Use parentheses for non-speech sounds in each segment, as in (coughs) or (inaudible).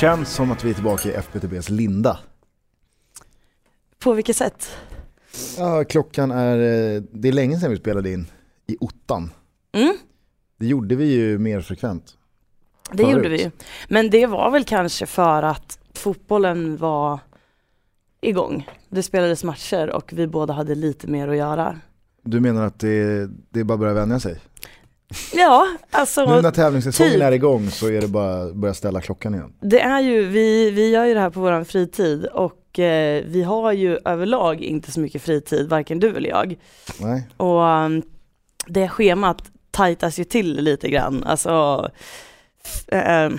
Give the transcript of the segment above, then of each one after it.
Känns som att vi är tillbaka i FBTBs linda. På vilket sätt? Ja, klockan är, eh, det är länge sedan vi spelade in i ottan. Mm, Det gjorde vi ju mer frekvent. det Förut. gjorde vi ju. Men det var väl kanske för att fotbollen var igång. Det spelades matcher och vi båda hade lite mer att göra. Du menar att det, det är bara att börja vänja sig? Ja, alltså nu när tävlingssäsongen typ. är igång så är det bara att börja ställa klockan igen. det är ju, vi, vi gör ju det här på vår fritid och eh, vi har ju överlag inte så mycket fritid, varken du eller jag. Nej. Och um, det schemat tajtas ju till lite grann. Alltså, eh,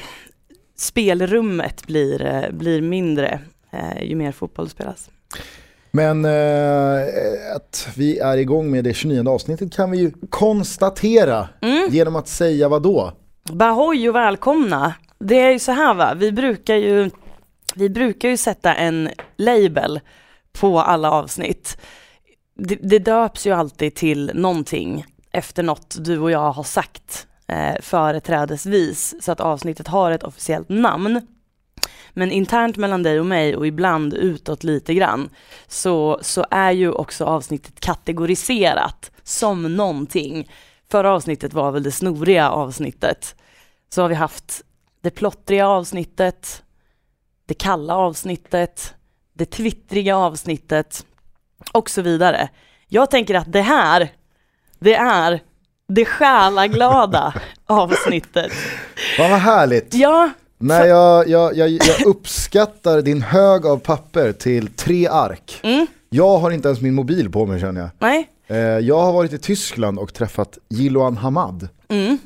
spelrummet blir, eh, blir mindre eh, ju mer fotboll spelas. Men eh, att vi är igång med det 29 avsnittet kan vi ju konstatera Mm. genom att säga vad då? Bahoj och välkomna! Det är ju så här va, vi brukar ju, vi brukar ju sätta en label på alla avsnitt. Det, det döps ju alltid till någonting efter något du och jag har sagt eh, företrädesvis så att avsnittet har ett officiellt namn. Men internt mellan dig och mig och ibland utåt lite grann så, så är ju också avsnittet kategoriserat som någonting. Förra avsnittet var väl det snoriga avsnittet. Så har vi haft det plottriga avsnittet, det kalla avsnittet, det twittriga avsnittet och så vidare. Jag tänker att det här, det är det själaglada (laughs) avsnittet. Vad härligt! Ja, Nej, jag, jag, jag, jag uppskattar din hög av papper till tre ark. mm, Jag har inte ens min mobil på mig känner jag. nej, Eh, jag har varit i Tyskland och träffat Jiloan Hamad, mm.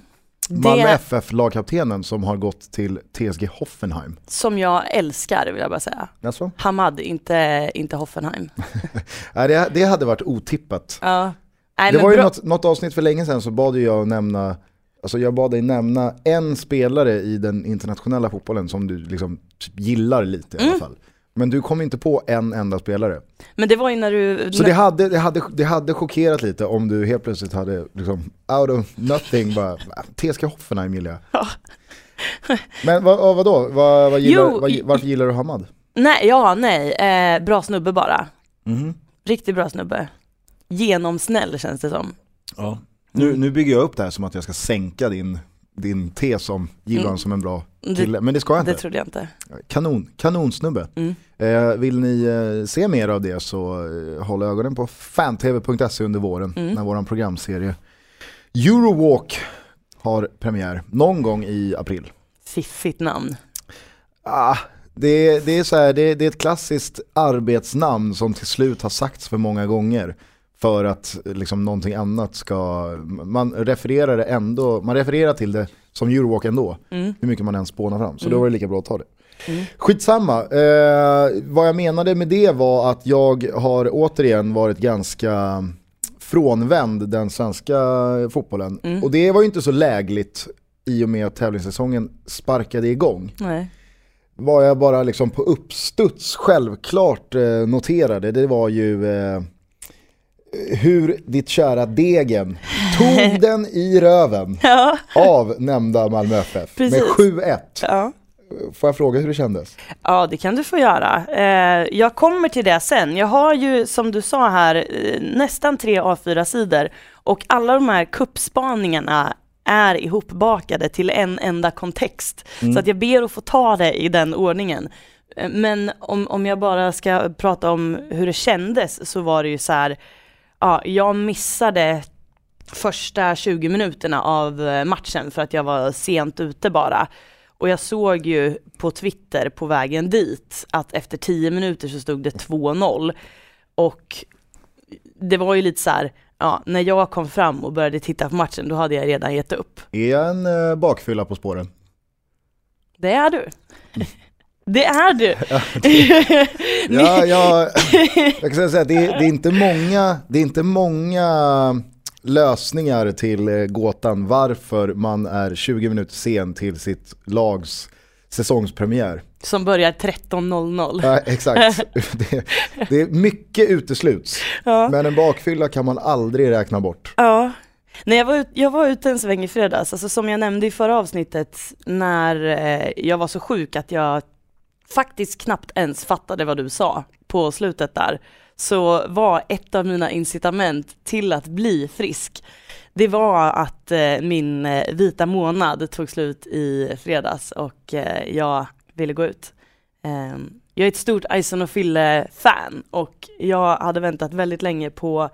Malmö Det FF-lagkaptenen som har gått till TSG Hoffenheim. som jag älskar vill jag bara säga. Alltså? Hamad, inte, inte Hoffenheim. (laughs) Nej, det, det hade varit otippat. Ja. Nej, det var ju något, något avsnitt för länge sedan så bad jag nämna, alltså jag bad dig nämna en spelare i den internationella fotbollen som du liksom gillar lite i alla Mm. fall. Men du kom inte på en enda spelare. Men det var ju när du... Så det hade, det, hade, det hade chockerat lite om du helt plötsligt hade liksom out of nothing bara, TSG Hoffenheim gillar jag. Ja. Men vad, vad, vadå? Vad, vad gillar, Jo, vad, varför gillar du Hamad? Nej, ja, nej. Eh, bra snubbe bara. Mhm. Riktigt bra snubbe. Genomsnäll känns det som. Ja. Nu, nu bygger jag upp det här som att jag ska sänka din, din tes om gillar Mm. som en bra Det, kille, men det ska jag det inte. trodde jag inte. Kanon, kanonsnubbe. Mm. Eh, vill ni eh, se mer av det så eh, håll ögonen på fantv.se under våren Mm. när vår programserie Eurowalk har premiär någon gång i april. Fiffigt namn. Ah, det, det, är så här, det, det är ett klassiskt arbetsnamn som till slut har sagts för många gånger för att liksom någonting annat ska, man refererar det ändå, man refererar till det som Eurowalk ändå, Mm. hur mycket man än spånar fram. Så Mm. då var det lika bra att ta det. Mm. Skitsamma, eh, vad jag menade med det var att jag har återigen varit ganska frånvänd den svenska fotbollen. Mm. Och det var ju inte så lägligt i och med att tävlingssäsongen sparkade igång. Nej. Vad jag bara liksom på uppstuds självklart eh, noterade, det var ju eh, hur ditt kära Degen tog (laughs) den i röven Ja. av nämnda Malmö FF med Precis. 7-1. Ja. Får jag fråga hur det kändes? ja, det kan du få göra. Eh, jag kommer till det sen. Jag har ju, som du sa här, eh, nästan tre A4-sidor och alla de här kuppspaningarna är ihopbakade till en enda kontext. Mm. Så att jag ber att få ta det i den ordningen. Eh, Men om, om jag bara ska prata om hur det kändes så var det ju så här, ja, jag missade första 20 minuterna av eh, matchen för att jag var sent ute bara. Och jag såg ju på Twitter på vägen dit att efter 10 minuter så stod det 2-0. Och det var ju lite så här, ja, när jag kom fram och började titta på matchen då hade jag redan gett upp. Är jag en eh, bakfylla på spåren? Det är du. (laughs) Det är du. Ja, (laughs) jag, jag kan säga att det, det, är inte många, det är inte många lösningar till eh, gåtan varför man är 20 minuter sen till sitt lags säsongspremiär. Som börjar 13.00. Ja, exakt. (laughs) Det, det är mycket utesluts, Ja. men en bakfylla kan man aldrig räkna bort. ja. Nej, jag var, ut, jag var ute en sväng i fredags, alltså som jag nämnde i förra avsnittet när eh, jag var så sjuk att jag faktiskt knappt ens fattade vad du sa på slutet där, så var ett av mina incitament till att bli frisk, det var att eh, min eh, vita månad tog slut i fredags och eh, jag ville gå ut. Ehm, jag är ett stort Ison och Fille-fan och jag hade väntat väldigt länge på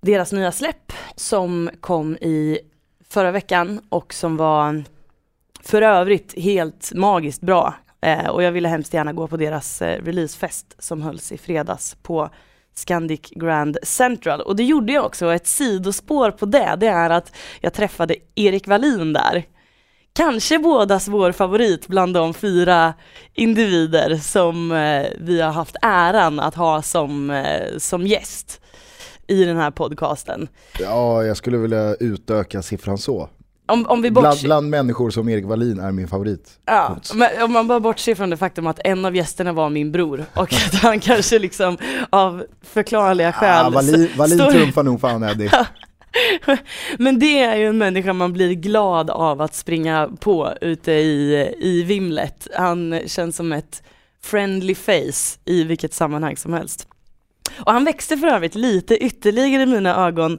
deras nya släpp som kom i förra veckan och som var för övrigt helt magiskt bra. Eh, och jag ville hemskt gärna gå på deras eh, releasefest som hölls i fredags på Scandic Grand Central. Och det gjorde jag också. Ett sidospår på det, det är att jag träffade Erik Wallin där. Kanske bådas vår favorit bland de fyra individer som eh, vi har haft äran att ha som, eh, som gäst i den här podcasten. Ja, jag skulle vilja utöka siffran så. Om, om vi Bland, bortser, bland människor som Erik Wallin är min favorit. ja, men om man bara bortser från det faktum att en av gästerna var min bror och att han (laughs) kanske liksom av förklarliga skäl Wallin, Wallin står- trumfar nog fan Eddie. (laughs) Men det är ju en människa man blir glad av att springa på ute i, i vimlet. Han känns som ett friendly face i vilket sammanhang som helst. Och han växte för övrigt lite ytterligare i mina ögon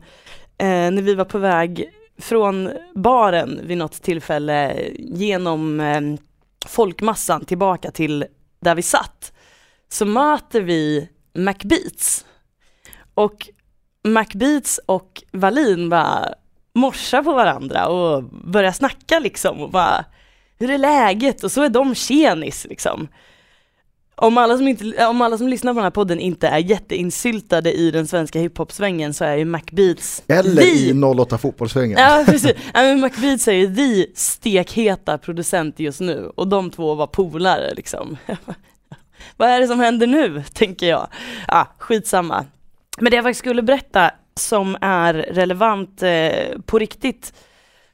eh, när vi var på väg från baren vid något tillfälle genom eh, folkmassan tillbaka till där vi satt. Så möter vi McBeats. Och McBeats och Wallin bara morsar på varandra och börjar snacka liksom och bara hur är läget? Och så är de tjenis liksom. Om alla, som inte, om alla som lyssnar på den här podden inte är jätteinsyltade i den svenska hiphop-svängen så är ju McBeats Eller the- i 08 fotbollssvängen. Ja precis, ja, men McBeats är ju the stekheta producent just nu och de två var polare liksom. (laughs) Vad är det som händer nu, tänker jag. Ja, skitsamma. Men det jag faktiskt skulle berätta som är relevant eh, på riktigt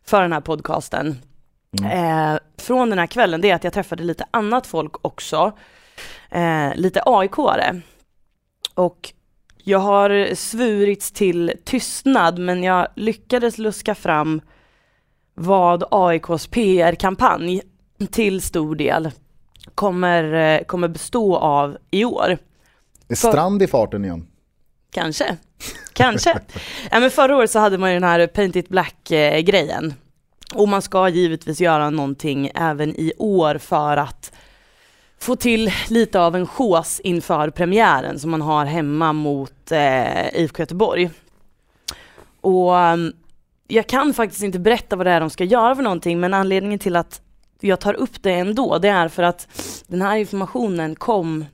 för den här podcasten eh, från den här kvällen, det är att jag träffade lite annat folk också. Eh, lite AIK-are. Och jag har svurits till tystnad men jag lyckades luska fram vad AIKs PR-kampanj till stor del kommer, eh, kommer bestå av i år. Är Strand i farten igen? Kanske, kanske. (laughs) ja, men förra året så hade man ju den här Paint It Black-grejen. Och man ska givetvis göra någonting även i år för att få till lite av en chås inför premiären som man har hemma mot eh, IFK Göteborg. Och ehm, jag kan faktiskt inte berätta vad det är de ska göra för någonting men anledningen till att jag tar upp det ändå det är för att den här informationen kom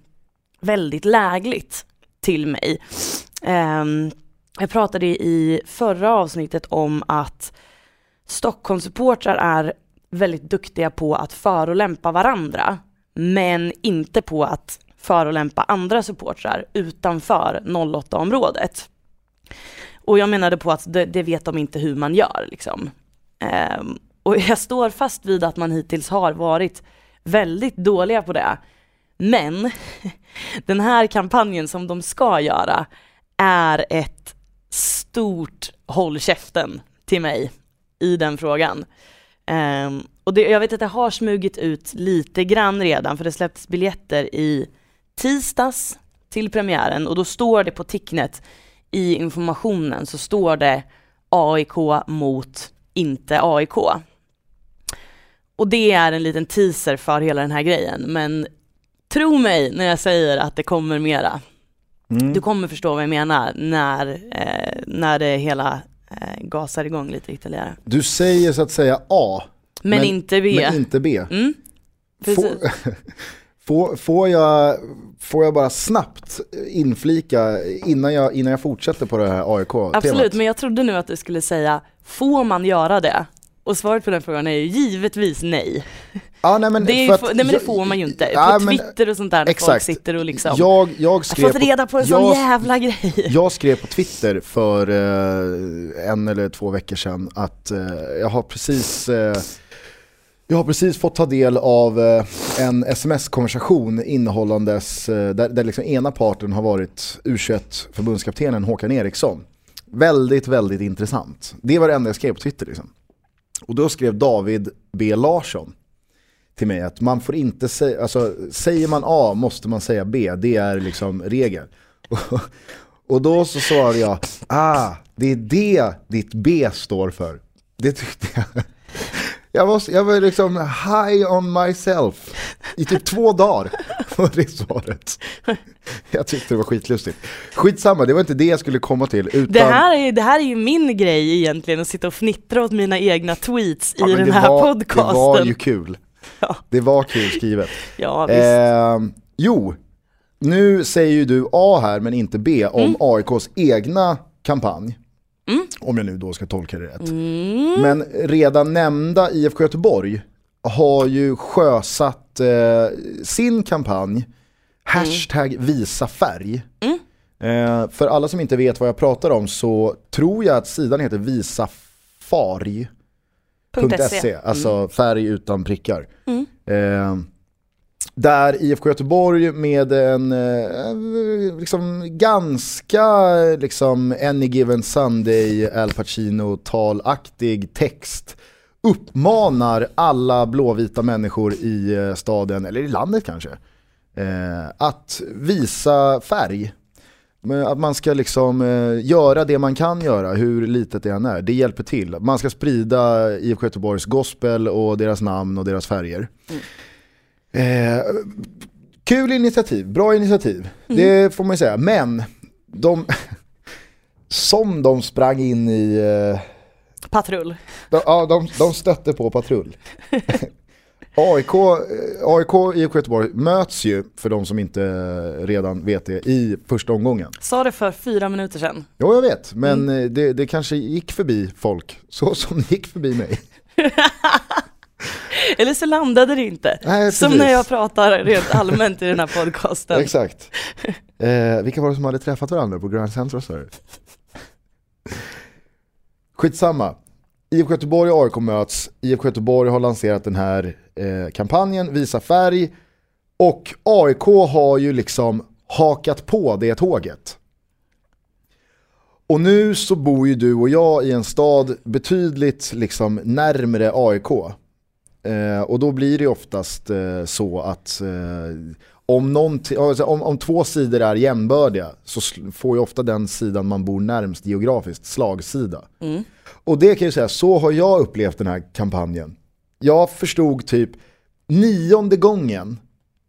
väldigt lägligt till mig. Ehm, jag pratade i förra avsnittet om att Stockholmssupportrar är väldigt duktiga på att förolämpa varandra, men inte på att förolämpa andra supportrar utanför 08-området. Och jag menade på att det, det vet de inte hur man gör liksom. Ehm, och jag står fast vid att man hittills har varit väldigt dåliga på det. Men (laughs) den här kampanjen som de ska göra är ett stort håll käften till mig i den frågan. Ehm, och det, jag vet att det har smugit ut lite grann redan för det släpptes biljetter i tisdags till premiären och då står det på Ticknet i informationen så står det AIK mot inte AIK. Och det är en liten teaser för hela den här grejen men tro mig när jag säger att det kommer mera. Mm. Du kommer förstå vad jag menar när, eh, när det hela eh, gasar igång lite ytterligare. Du säger så att säga A, Men, Men- inte B. men inte B. Mm. Får, (laughs) får, får, jag, får jag bara snabbt inflika innan jag, innan jag fortsätter på det här AIK-temat? Absolut, men jag trodde nu att du skulle säga, får man göra det? Och svaret på den frågan är ju givetvis nej. Ja, nej, men (laughs) Det, att nej men det får man ju inte. Ja, på Twitter och sånt där, när folk exakt. sitter och liksom, Jag, jag, skrev fått reda på en sån jag, jävla grej. (laughs) jag skrev på Twitter för eh, en eller två veckor sedan att eh, jag har precis eh, jag har precis fått ta del av eh, en sms-konversation innehållandes, eh, där, där liksom ena parten har varit U21-förbundskaptenen Håkan Eriksson. väldigt, väldigt intressant. Det var det enda jag skrev på Twitter liksom. Och då skrev David B. Larsson till mig att man får inte säga, alltså säger man A måste man säga B, det är liksom regel. (laughs) Och då så svarade jag, ah, det är det ditt B står för. Det tyckte jag. Jag var, jag var liksom high on myself i typ två dagar (laughs) på det svaret. Jag tyckte det var skitlustigt. Skitsamma, det var inte det jag skulle komma till. Utan... Det, här är, det här är ju min grej egentligen, att sitta och fnittra åt mina egna tweets ja, i den här var, podcasten. Det var ju kul. Ja. Det var kul skrivet. (laughs) Ja, visst. Eh, jo, nu säger ju du A här men inte B om mm. AIKs egna kampanj. Mm. Om jag nu då ska tolka det rätt. Mm. Men redan nämnda IFK Göteborg har ju sjösatt eh, sin kampanj, hashtag visa färg. Mm. Eh, för alla som inte vet vad jag pratar om så tror jag att sidan heter visafarg.se, alltså mm. färg utan prickar. Mm. Eh, där IFK Göteborg med en eh, liksom ganska liksom Any Given Sunday Al Pacino-talaktig text uppmanar alla blåvita människor i eh, staden, eller i landet kanske, eh, att visa färg. Att man ska liksom eh, göra det man kan göra, hur litet det än är. Det hjälper till. Man ska sprida IFK Göteborgs gospel och deras namn och deras färger. Mm. Eh, kul initiativ, bra initiativ. Mm. Det får man ju säga. Men de, (laughs) som de sprang in i... Eh, patrull. De, ja, de, de stötte på patrull. (laughs) AIK, AIK och IFK Göteborg möts ju, för de som inte redan vet det, i första omgången. Sa det för fyra minuter sedan. Jo, jag vet, men mm. det, det kanske gick förbi folk, så som det gick förbi mig. (laughs) (laughs) Eller så landade det inte. Nej, som när jag pratar rent allmänt i den här podcasten. Exakt. (laughs) Eh, vilka var det som hade träffat varandra på Grand Central Story? Skitsamma. IFK Göteborg och AIK möts. IFK Göteborg har lanserat den här eh, kampanjen, Visa färg. Och AIK har ju liksom hakat på det tåget. Och nu så bor ju du och jag i en stad betydligt liksom närmre AIK. Eh, och då blir det oftast eh, så att eh, om, alltså om, om, två sidor är jämbördiga så får ju ofta den sidan man bor närmst geografiskt slagsida. Mm. Och det kan jag säga, så har jag upplevt den här kampanjen. Jag förstod typ nionde gången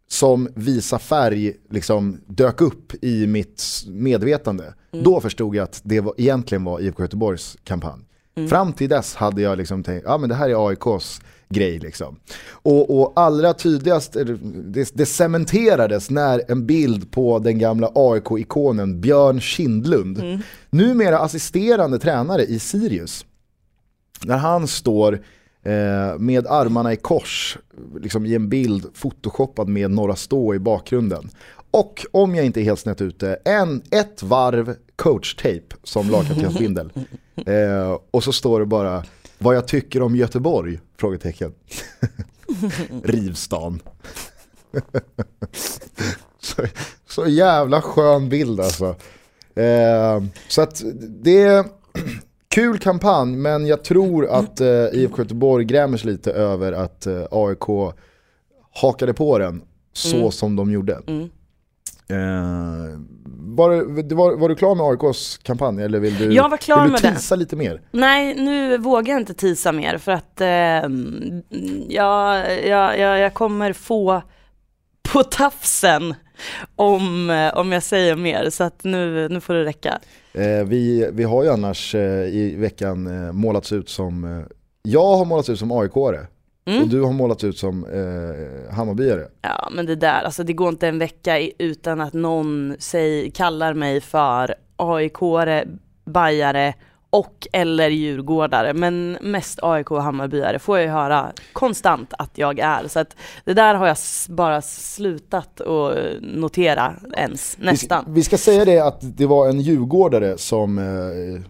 som Visa färg liksom dök upp i mitt medvetande. Mm. Då förstod jag att det var, egentligen var IFK Göteborgs kampanj. Mm. Fram till dess hade jag liksom tänkt, ja men det här är AIKs grej liksom. Och, och allra tydligast, det, det cementerades när en bild på den gamla AIK-ikonen Björn Kindlund, mm. numera assisterande tränare i Sirius, när han står eh, med armarna i kors liksom i en bild photoshoppad med några stå i bakgrunden. Och om jag inte är helt snett ute, en, ett varv coach-tape som lagkaptensbindel. (laughs) Eh, och så står det bara vad jag tycker om Göteborg? Frågetecken. (laughs) Rivstan. (laughs) så, så jävla skön bild alltså. Eh, så att det är (clears throat) kul kampanj men jag tror att eh, IFK Göteborg grämer sig lite över att eh, AIK hakade på den så mm. som de gjorde. Mm. Eh, var, var, var, du klar med AIKs kampanj eller vill du, jag var klar vill du tisa lite mer? Nej, nu vågar jag inte tisa mer för att eh, jag, jag, jag, jag kommer få på tafsen om, eh, om jag säger mer så att nu, nu får det räcka. Eh, vi, vi har ju annars eh, i veckan eh, målats ut som, eh, jag har målats ut som AIK-are Mm. Och du har målats ut som eh, Hammarbyare. Ja men det där, alltså det går inte en vecka utan att någon säger, kallar mig för AIK-are, bajare och eller djurgårdare, men mest AIK och Hammarbyare får jag ju höra konstant att jag är. Så att det där har jag bara slutat att notera ens, nästan. Vi, vi ska säga det att det var en djurgårdare som eh,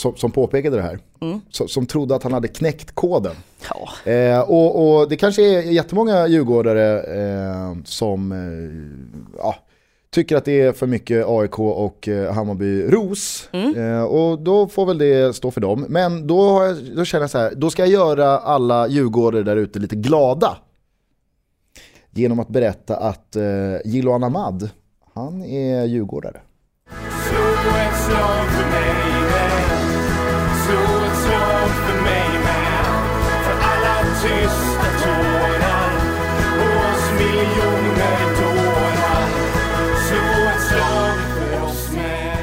som, som påpekade det här. Mm. Som, som trodde att han hade knäckt koden. Ja. Eh, och, och, det kanske är jättemånga djurgårdare eh, som eh, ja, tycker att det är för mycket AIK och eh, Hammarby ros. Mm. Eh, och då får väl det stå för dem. Men då, har jag, då känner jag så här, då ska jag göra alla djurgårdare där ute lite glada. Genom att berätta att eh, Jiloan Ahmad, han är djurgårdare. Slå tysta tårar Och oss miljoner dårar Slå ett slag för oss med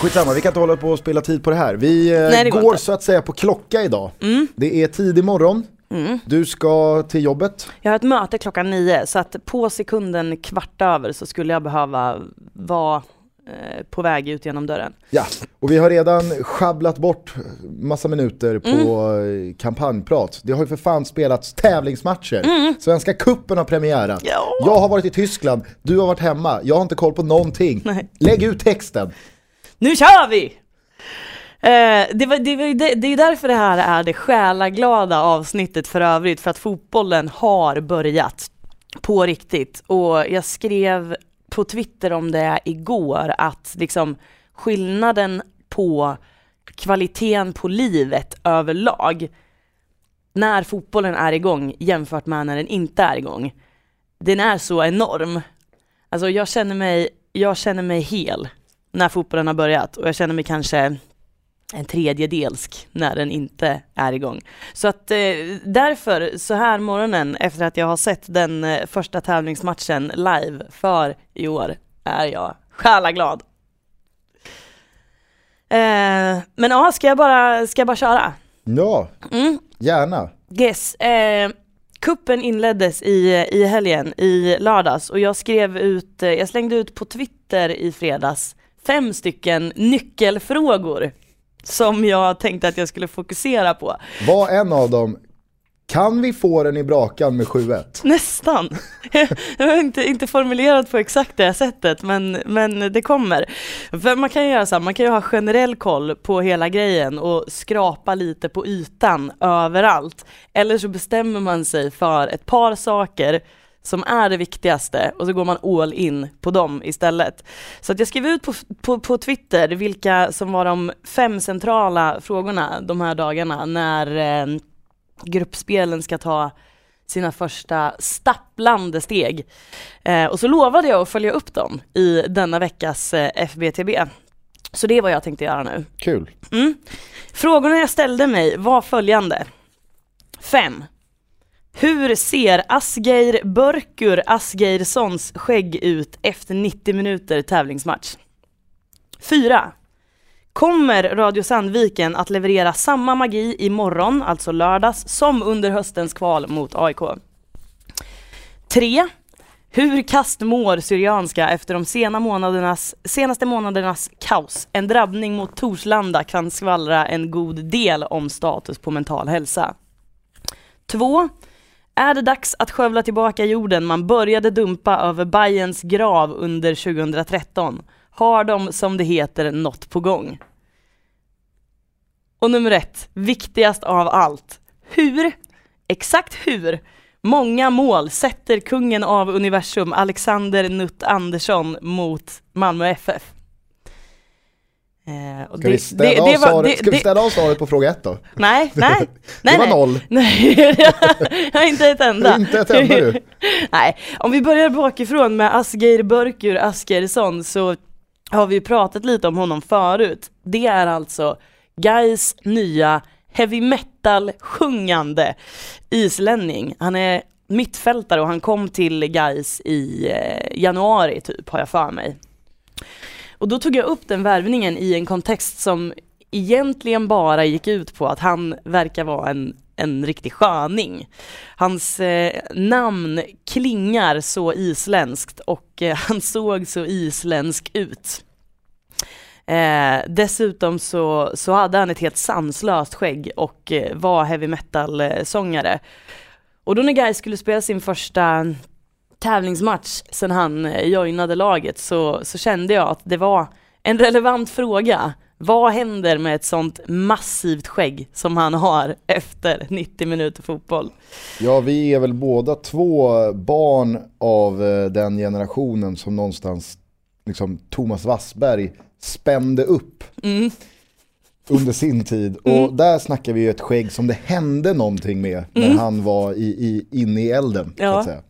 Skitsamma, vi kan inte hålla på och spela tid på det här. Vi eh, Nej, det går går så att säga på klocka idag. Mm. Det är tidig morgon, Mm. du ska till jobbet. Jag har ett möte klockan nio så att på sekunden kvart över så skulle jag behöva vara på väg ut genom dörren. Ja, och vi har redan schabblat bort massa minuter på Mm. eh, kampanjprat. Det har ju för fan spelats tävlingsmatcher. Svenska kuppen har premiärat. Mm. Ja. Jag har varit i Tyskland, du har varit hemma, jag har inte koll på någonting. Nej. Lägg ut texten. Nu kör vi! Eh, det, var, det, var, det, det är därför det här är det själaglada avsnittet för övrigt, för att fotbollen har börjat på riktigt. Och jag skrev på Twitter om det igår, att liksom skillnaden på kvaliteten på livet överlag, när fotbollen är igång jämfört med när den inte är igång, den är så enorm. Alltså jag känner mig, jag känner mig hel när fotbollen har börjat och jag känner mig kanske en tredjedelsk när den inte är igång. Så att eh, därför, så här morgonen efter att jag har sett den eh, första tävlingsmatchen live för i år, är jag själaglad. Eh, men ja, ska jag bara, ska jag bara köra? Ja, Mm. gärna. Yes. Eh, kuppen inleddes i, i helgen, i lördags, och jag skrev ut, eh, jag slängde ut på Twitter i fredags fem stycken nyckelfrågor som jag tänkte att jag skulle fokusera på. Var en av dem, kan vi få den i brakan med 7-1? Nästan. (laughs) Det var inte, inte formulerat på exakt det sättet, men, men det kommer. För man kan ju göra så här, man kan ju ha generell koll på hela grejen och skrapa lite på ytan överallt. Eller så bestämmer man sig för ett par saker som är det viktigaste och så går man all in på dem istället. Så att jag skrev ut på, på, på Twitter vilka som var de fem centrala frågorna de här dagarna när eh, gruppspelen ska ta sina första stapplande steg. Eh, och så lovade jag att följa upp dem i denna veckas eh, FBTB. Så det är vad jag tänkte göra nu. Kul. Mm. Frågorna jag ställde mig var följande. 5. Hur ser Asgeir Börkur Asgeirssons skägg ut efter 90 minuter tävlingsmatch? 4. Kommer Radio Sandviken att leverera samma magi imorgon, alltså lördags, som under höstens kval mot AIK? 3. Hur kast mår Syrianska efter de sena månadernas, senaste månadernas kaos? En drabbning mot Torslanda kan skvallra en god del om status på mental hälsa. 2. Är det dags att skövla tillbaka jorden man började dumpa över Bayerns grav under 2013? Har de, som det heter, något på gång? Och nummer ett, viktigast av allt. Hur, exakt hur, många mål sätter kungen av universum Alexander Nutt Andersson mot Malmö FF? Eh, Ska, vi ställa, av svaret, det- ska vi det- ställa av svaret på fråga ett då? Nej, (laughs) nej. Det nej, var nej. noll. (laughs) Nej, jag har inte ett enda. (laughs) Inte ett enda du. Nej, om vi börjar bakifrån med Asgeir Börkur Asgersson så har vi pratat lite om honom förut. Det är alltså Gais nya heavy metal sjungande islänning. Han är mittfältare och han kom till Gais i eh, januari typ har jag för mig. Och då tog jag upp den värvningen i en kontext som egentligen bara gick ut på att han verkar vara en, en riktig sköning. Hans eh, namn klingar så isländskt och eh, han såg så isländsk ut. Eh, dessutom så, så hade han ett helt sanslöst skägg och eh, var heavy metal-sångare. Eh, och då när Guy skulle spela sin första tävlingsmatch sen han eh, joinade laget så, så kände jag att det var en relevant fråga Vad händer med ett sånt massivt skägg som han har (laughs) efter 90 minuter fotboll? Ja, vi är väl båda två barn av eh, den generationen som någonstans liksom Thomas Wassberg spände upp Mm. under sin tid. Och där snackar vi ju ett skägg som det hände någonting med när han var i, i, inne i elden. Så Ja. att säga.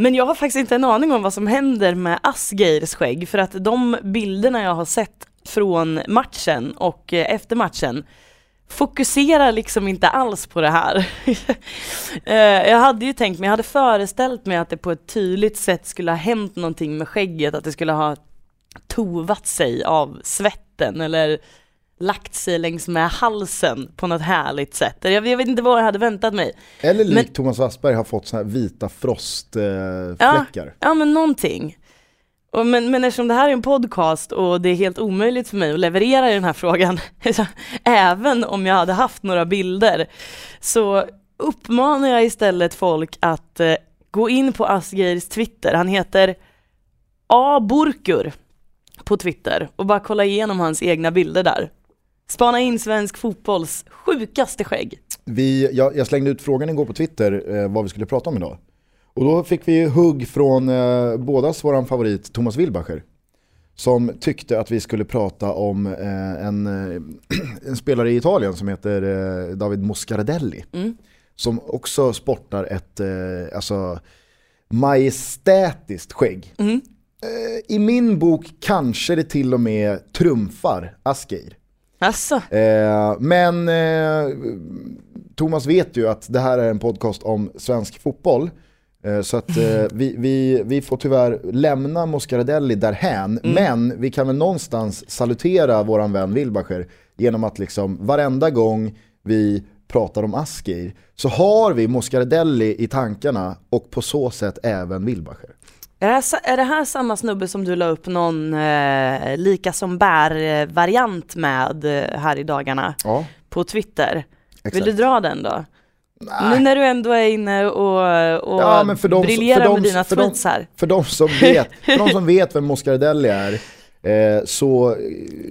Men jag har faktiskt inte en aning om vad som händer med Asgeirs skägg för att de bilderna jag har sett från matchen och eh, efter matchen fokuserar liksom inte alls på det här. (laughs) Eh, jag hade ju tänkt mig, jag hade föreställt mig att det på ett tydligt sätt skulle ha hänt någonting med skägget, att det skulle ha tovat sig av svetten eller lagt sig längs med halsen på något härligt sätt. Jag, jag vet inte vad jag hade väntat mig. Eller likt Men- Thomas Wassberg har fått såna här vita frostfläckar. Eh, Ja. Ja men någonting. Och men, men eftersom det här är en podcast och det är helt omöjligt för mig att leverera i den här frågan, (laughs) även om jag hade haft några bilder, så uppmanar jag istället folk att eh, gå in på Asgeirs Twitter. Han heter A. Burkur på Twitter och bara kolla igenom hans egna bilder där. Spana in svensk fotbolls sjukaste skägg. Vi, jag, jag slängde ut frågan igår på Twitter eh, vad vi skulle prata om idag. Och då fick vi hugg från eh, bådas våran favorit Thomas Wilbacher. Som tyckte att vi skulle prata om eh, en, eh, (clears throat) en spelare i Italien som heter eh, David Moscardelli. Mm. Som också sportar ett eh, alltså, majestätiskt skägg. Mm. Eh, I min bok kanske det till och med trumfar Asgeir. Alltså, Eh, men eh, Thomas vet ju att det här är en podcast om svensk fotboll. Eh, så att eh, (laughs) vi, vi, vi får tyvärr lämna Moscaradelli därhän. Men vi kan väl någonstans salutera våran vän Wilbacher genom att liksom varenda gång vi pratar om Askir så har vi Moscaradelli i tankarna och på så sätt även Wilbacher. Är det, här, är det här samma snubbe som du la upp någon eh, lika som bär-variant med eh, här i dagarna Ja, på Twitter? exakt. Vill du dra den då? Nej. Nu när du ändå är inne och, och Ja, men för de briljerar för de- med dina för tweets här. För de som vet, för de som vet vem Moscardelli är, eh, så eh,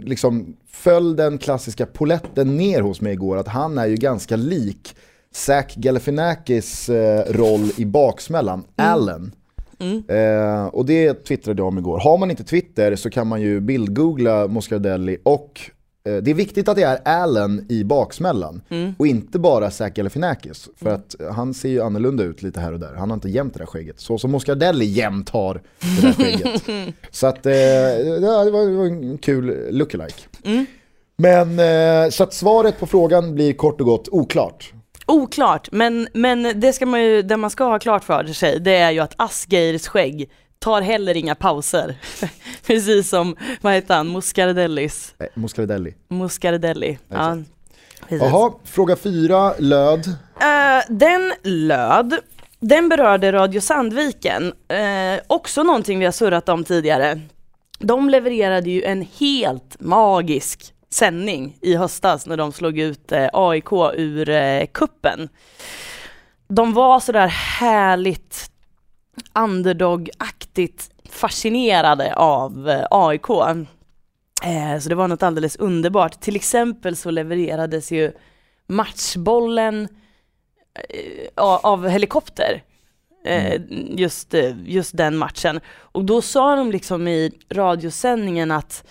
liksom föll den klassiska poletten ner hos mig igår att han är ju ganska lik Zach Galifianakis eh, roll i baksmällan, Allen. Mm. Eh, och det twittrade jag om igår. Har man inte Twitter så kan man ju bildgoogla Moscardelli och eh, det är viktigt att det är Allen i baksmällan Mm. och inte bara Zach Galifianakis. För att eh, han ser ju annorlunda ut lite här och där. Han har inte jämt det där skägget. Så som Moscardelli jämt har det där skägget. (laughs) så att eh, det var det var en kul lookalike. Mm. Men eh, så att svaret på frågan blir kort och gott oklart. Oklart, men, men det, ska man ju, det man ska ha klart för sig, det är ju att Asgeirs skägg tar heller inga pauser. (laughs) Precis som, vad heter han, Moscardellis, Eh, Moscardelli. Moscardelli. Ja. Jaha, fråga fyra löd. Eh, den löd, den berörde Radio Sandviken, eh, också någonting vi har surrat om tidigare. De levererade ju en helt magisk sändning i höstas när de slog ut eh, AIK ur eh, kuppen. De var sådär härligt underdog-aktigt fascinerade av eh, AIK. Eh, så det var något alldeles underbart. Till exempel så levererades ju matchbollen av helikopter. Eh, just, just den matchen. Och då sa de liksom i radiosändningen att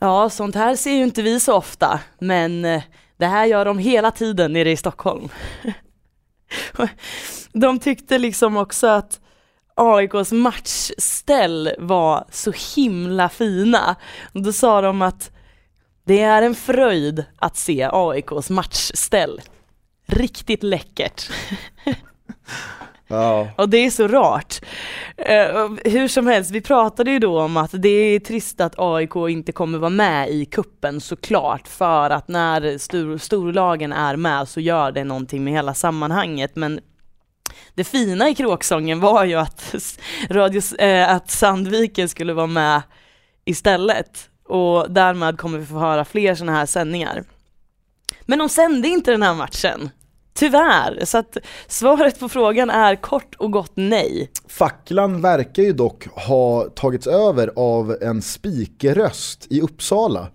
ja, sånt här ser ju inte vi så ofta, men eh, det här gör de hela tiden nere i Stockholm. (laughs) de tyckte liksom också att AIKs matchställ var så himla fina. Då sa de att det är en fröjd att se AIKs matchställ. Riktigt läckert. (laughs) Ja. Och det är så rart. Uh, hur som helst, vi pratade ju då om att det är trist att AIK inte kommer vara med i kuppen såklart för att när stor, storlagen är med så gör det någonting med hela sammanhanget men det fina i kråksången var ju att, radio, uh, att Sandviken skulle vara med istället och därmed kommer vi få höra fler sådana här sändningar. Men de sände inte den här matchen. Tyvärr, så att svaret på frågan är kort och gott nej. Facklan verkar ju dock ha tagits över av en spikerröst i Uppsala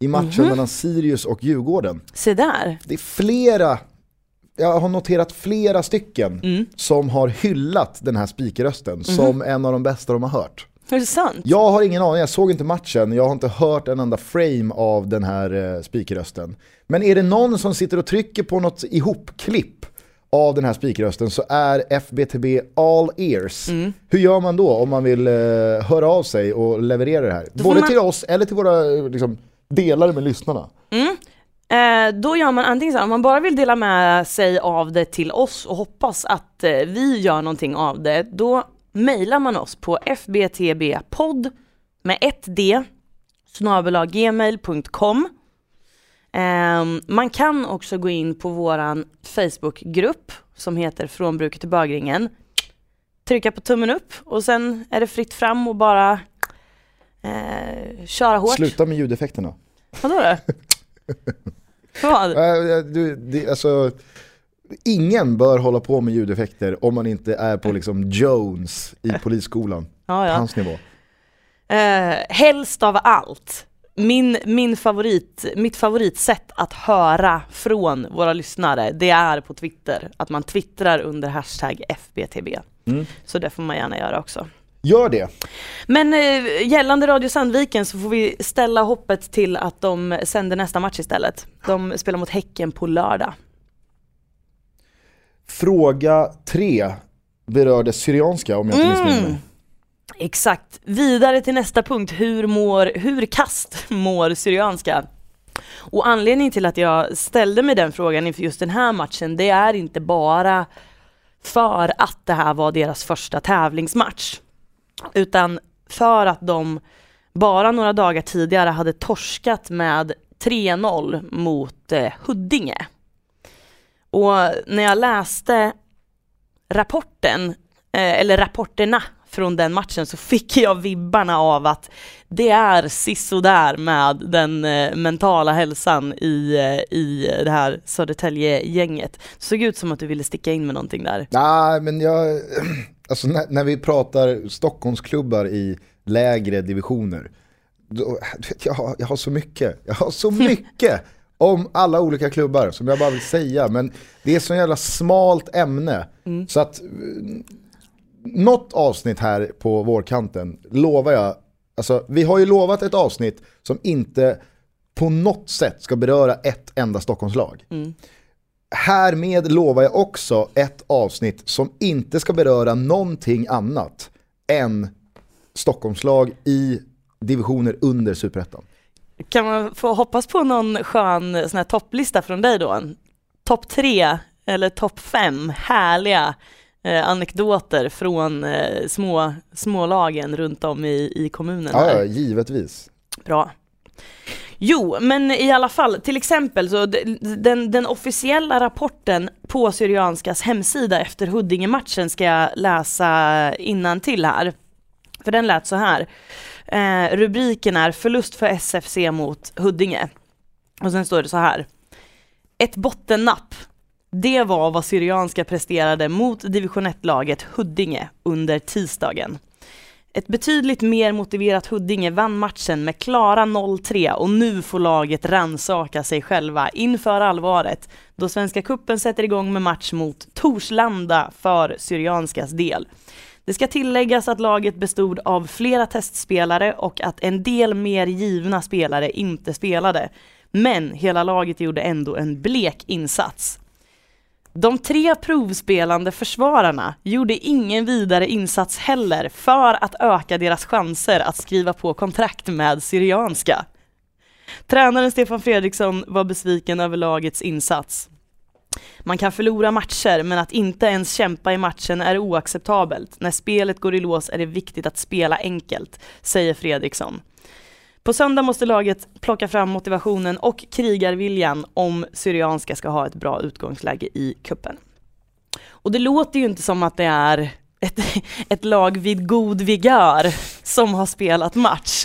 i matchen Mhm. mellan Sirius och Djurgården. Se där. Det är flera, jag har noterat flera stycken Mm. som har hyllat den här spikrösten som en av de bästa de har hört. Är det sant? Jag har ingen aning, jag såg inte matchen, jag har inte hört en enda frame av den här eh, spikrösten. Men är det någon som sitter och trycker på något ihopklipp av den här spikrösten så är FBTB all ears. Mm. Hur gör man då om man vill eh, höra av sig och leverera det här? Både man- till oss eller till våra eh, liksom, delare med lyssnarna. Eh, då gör man antingen så här, om man bara vill dela med sig av det till oss och hoppas att eh, vi gör någonting av det, då mejlar man oss på fbtbpodd med ett d snabel-a gmail.com. Eh, man kan också gå in på våran Facebookgrupp som heter Från bruket till bögringen. Trycka på tummen upp och sen är det fritt fram och bara eh, köra hårt. Sluta med ljudeffekterna. Vadå då? (laughs) Vad? Äh, du, det, alltså, ingen bör hålla på med ljudeffekter om man inte är på liksom Jones i polisskolan. Ja, ja. Hans nivå. Eh, helst av allt, min, min favorit, mitt favoritsätt att höra från våra lyssnare, det är på Twitter. Att man twittrar under hashtag FBTB. Mm. Så det får man gärna göra också. Gör det. Men eh, gällande Radio Sandviken så får vi ställa hoppet till att de sänder nästa match istället. De spelar mot Häcken på lördag. Fråga tre berörde Syrianska om jag inte missminner Mm. mig. Exakt. Vidare till nästa punkt. Hur, mår, hur kast (laughs) mår Syrianska? Och anledningen till att jag ställde mig den frågan inför just den här matchen, det är inte bara för att det här var deras första tävlingsmatch, utan för att de bara några dagar tidigare hade torskat med 3-0 mot eh, Huddinge. Och när jag läste rapporten, eh, eller rapporterna från den matchen så fick jag vibbarna av att det är sisådär med den eh, mentala hälsan i, eh, i det här Södertälje-gänget. Såg ut som att du ville sticka in med någonting där. Nej, men jag, (clears throat) alltså när, när vi pratar Stockholmsklubbar i lägre divisioner, då, jag, jag har så mycket, jag har så mycket om alla olika klubbar som jag bara vill säga, men det är så jävla smalt ämne. Så att mm, något avsnitt här på vårkanten lovar jag, alltså vi har ju lovat ett avsnitt som inte på något sätt ska beröra ett enda Stockholmslag. Härmed lovar jag också ett avsnitt som inte ska beröra någonting annat än Stockholmslag i divisioner under Superettan. Kan man få hoppas på någon skön sån här topplista från dig då? Topp tre eller topp fem härliga eh, anekdoter från eh, små, smålagen runt om i, i kommunen. Ja, givetvis. Bra. Jo, men i alla fall, till exempel så den, den officiella rapporten på Syrianskas hemsida efter Huddinge-matchen ska jag läsa innan till här. För den lät så här. Eh, rubriken är förlust för SFC mot Huddinge. Och sen står det så här. Ett bottennapp. Det var vad Syrianska presterade mot division 1-laget Huddinge under tisdagen. Ett betydligt mer motiverat Huddinge vann matchen med klara 0-3 och nu får laget ransaka sig själva inför allvaret då Svenska Kuppen sätter igång med match mot Torslanda för Syrianskas del. Det ska tilläggas att laget bestod av flera testspelare och att en del mer givna spelare inte spelade. Men hela laget gjorde ändå en blek insats. De tre provspelande försvararna gjorde ingen vidare insats heller för att öka deras chanser att skriva på kontrakt med Syrianska. Tränaren Stefan Fredriksson var besviken över lagets insats. Man kan förlora matcher, men att inte ens kämpa i matchen är oacceptabelt. När spelet går i lås är det viktigt att spela enkelt, säger Fredriksson. På söndag måste laget plocka fram motivationen och krigarviljan om Syrianska ska ha ett bra utgångsläge i kuppen. Och det låter ju inte som att det är ett, ett lag vid god vigör som har spelat match.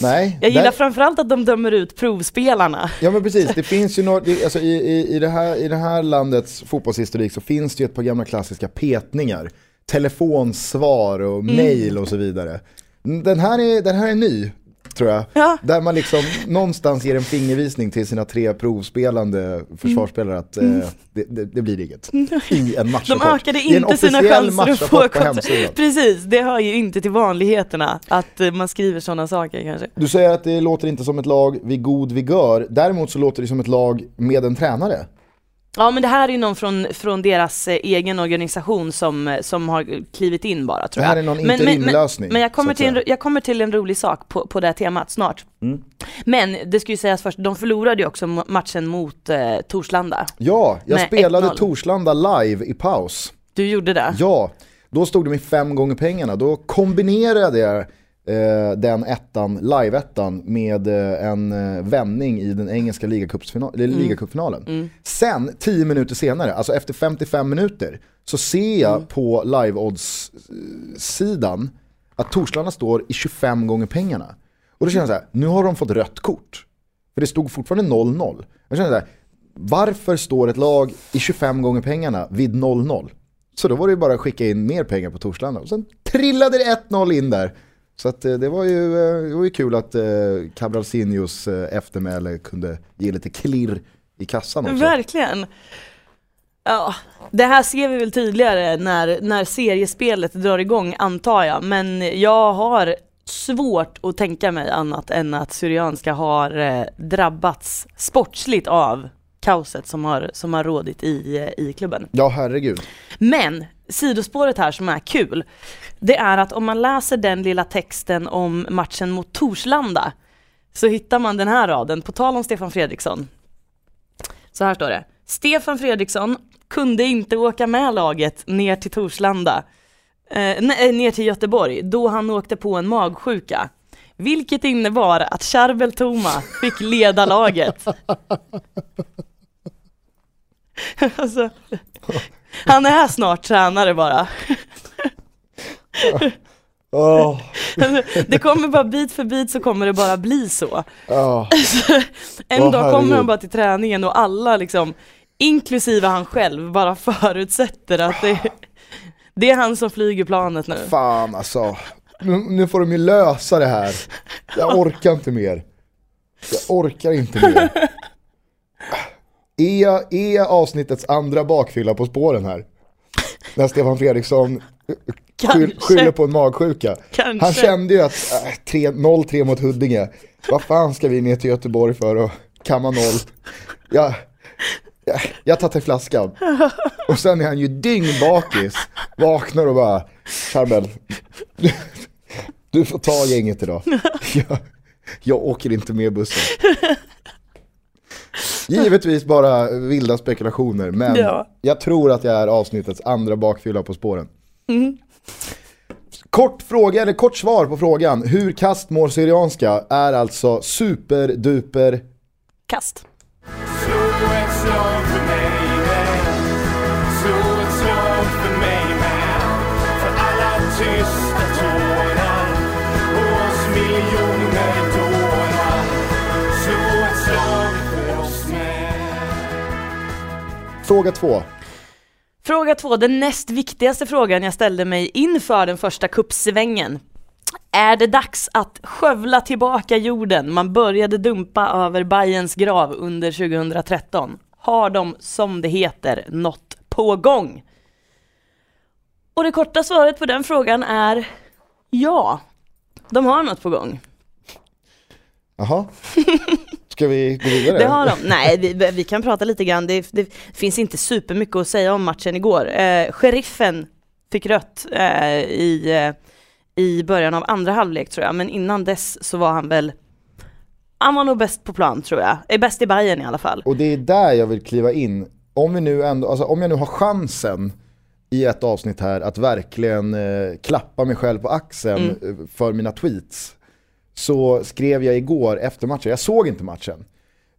Nej, Jag gillar där- framförallt att de dömer ut provspelarna. Ja men precis, det finns ju några, alltså i, i, i, det här, i det här landets fotbollshistorik så finns det ju ett par gamla klassiska petningar. Telefonsvar och mail och så vidare. Den här är, den här är ny. Tror jag. Ja. Där man liksom någonstans ger en fingervisning till sina tre provspelande försvarsspelare att eh, det, det, det blir inget. I en matchrapport. (laughs) De ökade inte sina chanser att få kontrakt. Precis, det hör ju inte till vanligheterna att eh, man skriver sådana saker kanske. Du säger att det låter inte som ett lag vid god vigör, däremot så låter det som ett lag med en tränare. Ja men det här är någon från, från deras eh, egen organisation som, som har klivit in bara tror Det jag. här är någon Men- men- interimlösning. Men jag kommer, till en, jag kommer till en rolig sak på, på det här temat snart. Mm. Men det ska ju sägas först, de förlorade ju också ma- matchen mot eh, Torslanda. Ja, jag spelade 1-0. Torslanda live i paus. Du gjorde det? Ja, då stod de i fem gånger pengarna. Då kombinerade jag den ettan, live-ettan, med eh, en eh, vändning i den engelska eller ligacupfinalen. Sen, 10 minuter senare, alltså efter 55 minuter, så ser jag på live-odds-sidan att Torslanda står i 25 gånger pengarna. Och då känner jag så här, nu har de fått rött kort. För det stod fortfarande 0-0. Jag känner så här, varför står ett lag i 25 gånger pengarna vid 0-0? Så då var det ju bara att skicka in mer pengar på Torslanda. Och sen trillade det 1-0 in där. Så att, eh, det, var ju, eh, det var ju kul att Cabralcinios eh, eftermäle kunde ge lite klirr i kassan också. Verkligen. Ja, det här ser vi väl tydligare när, när seriespelet drar igång antar jag. Men jag har svårt att tänka mig annat än att Syrianska har eh, drabbats sportsligt av kaoset som har, som har rådit i, i klubben. Ja, herregud. Men sidospåret här som är kul, det är att om man läser den lilla texten om matchen mot Torslanda så hittar man den här raden, på tal om Stefan Fredriksson. Så här står det. Stefan Fredriksson kunde inte åka med laget ner till Torslanda, eh, nej, eh, ner till Göteborg, då han åkte på en magsjuka. Vilket innebar att Charbel Toma fick leda laget. (laughs) alltså, han är snart tränare bara. Åh, Det kommer bara bit för bit så kommer det bara bli så. åh. En Åh, dag kommer herregud. han bara till träningen och alla liksom, inklusive han själv, bara (laughs) förutsätter att det, det är han som flyger planet nu. Fan alltså. Nu, nu får de ju lösa det här. Jag orkar inte mer. Jag orkar inte mer. (laughs) Är är avsnittets andra bakfylla på spåren här? När Stefan Fredriksson Kanske. skyller på en magsjuka. Kanske. Han kände ju att äh, tre- 0-3 mot Huddinge, vad fan ska vi ner till Göteborg för och kamma noll? Jag, jag, jag tar till flaskan. Och sen är han ju dyngbakis, vaknar och bara, Charbel, du, du får ta gänget idag. (laughs) Jag, jag åker inte med bussen. Givetvis bara vilda spekulationer, men Ja. jag tror att jag är avsnittets andra bakfylla på spåren. Mm. Kort fråga, eller kort svar på frågan, hur kast mår Syrianska är alltså superduper Kast. Fråga två. Fråga två, den näst viktigaste frågan jag ställde mig inför den första kuppsvängen. Är det dags att skövla tillbaka jorden man började dumpa över Bayerns grav under 2013? Har de, som det heter, något på gång? Och det korta svaret på den frågan är ja, de har något på gång. Jaha. (laughs) Ska vi gå vidare? Det har de. Nej, vi, vi kan prata lite grann. Det, det finns inte supermycket att säga om matchen igår. Eh, sheriffen fick rött eh, i, eh, i början av andra halvlek tror jag, men innan dess så var han väl han var nog bäst på plan tror jag. Är bäst i Bayern i alla fall. Och det är där jag vill kliva in. Om, vi nu ändå, alltså om jag nu har chansen i ett avsnitt här att verkligen eh, klappa mig själv på axeln eh, för mina tweets. Så skrev jag igår efter matchen, jag såg inte matchen.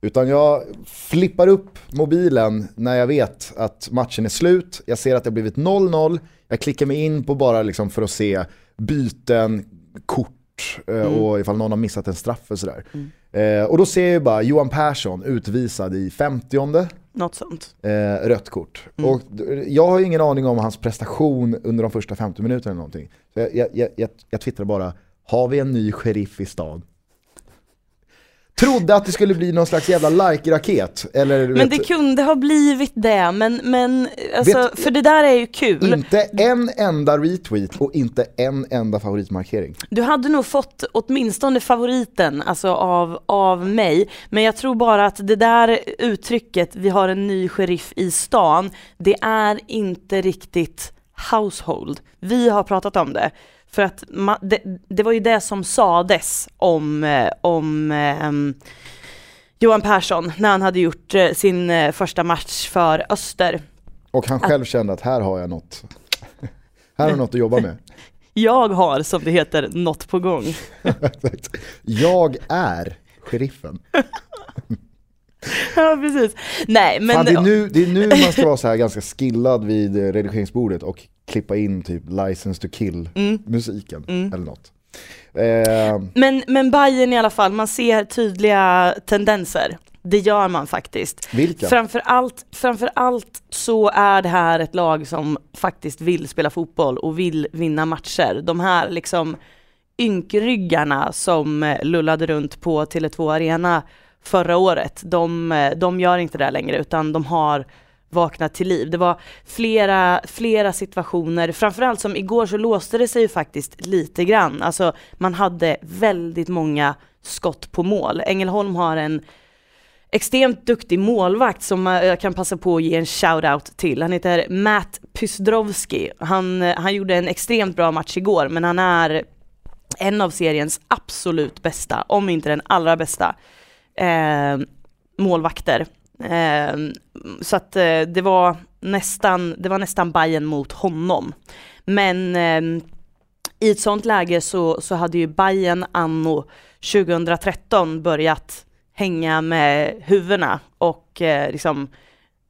Utan jag flippar upp mobilen när jag vet att matchen är slut. Jag ser att det har blivit 0-0. Jag klickar mig in på bara liksom för att se byten, kort eh, och ifall någon har missat en straff och sådär. Eh, och då ser jag ju bara Johan Persson utvisad i 50 Något sånt. eh, rött kort. Och d- jag har ju ingen aning om hans prestation under de första 50 minuterna eller någonting. Så jag, jag, jag, jag, jag twittrar bara, har vi en ny sheriff i stan? trodde att det skulle bli någon slags jävla like-raket. Eller, Men vet, det kunde ha blivit det, men, men alltså, Vet- för det där är ju kul. inte en enda retweet och inte en enda favoritmarkering. Du hade nog fått åtminstone favoriten alltså av, av mig, men jag tror bara att det där uttrycket, vi har en ny sheriff i stan, det är inte riktigt household. Vi har pratat om det, för att ma- det, det var ju det som sades om, eh, om ehm, Johan Persson när han hade gjort eh, sin eh, första match för Öster. Och han själv kände att här har jag något. Här har jag något att jobba med. (laughs) Jag har, som det heter, något på gång. (laughs) Jag är sheriffen. (laughs) Ja, precis. Nej, men... Fan, det, är nu, det är nu man ska vara så här ganska skillad vid redigeringsbordet och klippa in typ license to kill Mm. musiken eller något. Eh, Men, men Bayern i alla fall, man ser tydliga tendenser. Det gör man faktiskt. vilka? Framför allt, framför allt så är det här ett lag som faktiskt vill spela fotboll och vill vinna matcher. De här liksom ynkryggarna som eh, lullade runt på Tele2 Arena förra året, de, eh, de gör inte det längre utan de har vaknat till liv. Det var flera, flera situationer, framförallt som igår så låste det sig ju faktiskt lite grann. Alltså man hade väldigt många skott på mål. Ängelholm har en extremt duktig målvakt som eh, jag kan passa på att ge en shout-out till. Han heter Matt Pysdrowski. Han, eh, han gjorde en extremt bra match igår men han är en av seriens absolut bästa, om inte den allra bästa, eh, målvakter. Eh, så att eh, det var nästan, det var nästan Bayern mot honom. Men eh, i ett sånt läge så, så hade ju Bayern anno 2013 börjat hänga med huvudena och eh, liksom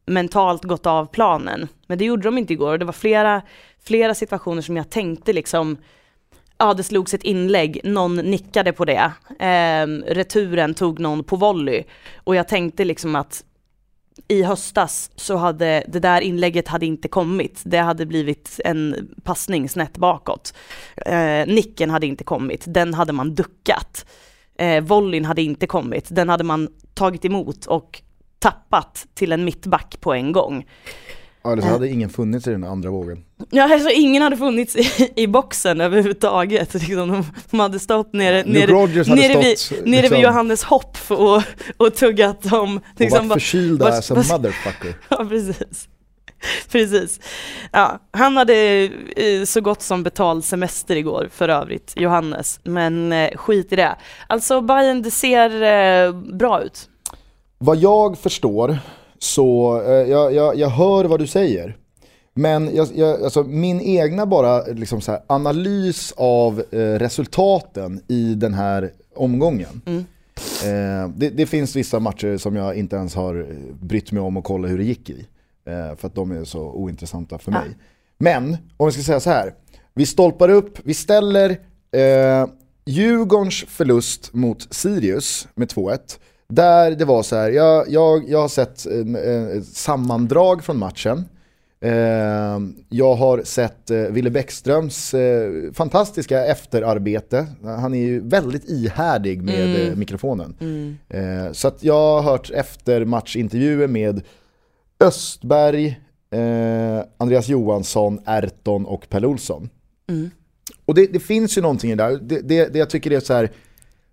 mentalt gått av planen. Men det gjorde de inte igår och det var flera, flera situationer som jag tänkte liksom Ja, det slogs ett inlägg, någon nickade på det. Eh, returen tog någon på volley. Och jag tänkte liksom att i höstas så hade det där inlägget hade inte kommit. Det hade blivit en passning snett bakåt. Eh, nicken hade inte kommit, den hade man duckat. Eh, volleyn hade inte kommit, den hade man tagit emot och tappat till en mittback på en gång. Ja, Eller så hade ingen funnits i den andra vågen. Ja, alltså ingen hade funnits i, i boxen överhuvudtaget. Liksom, de, de hade stått nere, nere, Rogers hade nere, stått, vid, nere liksom- vid Johannes Hopp och, och tuggat om... Och Liksom, varit förkylda vad- som vad- motherfucker. (laughs) Ja, precis. Precis. Ja, han hade eh, så gott som betald semester igår för övrigt, Johannes. Men eh, skit i det. Alltså Bayern, det ser eh, bra ut. Vad jag förstår så, eh, jag, jag, jag hör vad du säger. Men jag, jag, alltså min egna bara liksom här, analys av eh, resultaten i den här omgången. Eh, det, det finns vissa matcher som jag inte ens har brytt mig om att kolla hur det gick i. Eh, för att de är så ointressanta för Ja. mig. Men om vi ska säga så här. Vi stolpar upp, vi ställer eh, Djurgårdens förlust mot Sirius med 2-1. Där det var så här, jag, jag, jag har sett en, ett sammandrag från matchen. Eh, jag har sett eh, Ville Bäckströms eh, fantastiska efterarbete. Han är ju väldigt ihärdig med eh, mikrofonen. Eh, så att jag har hört eftermatchintervjuer med Östberg, eh, Andreas Johansson, Erton och Pelle Olsson. Och det, det finns ju någonting i det där. Det, det, det jag tycker är så här,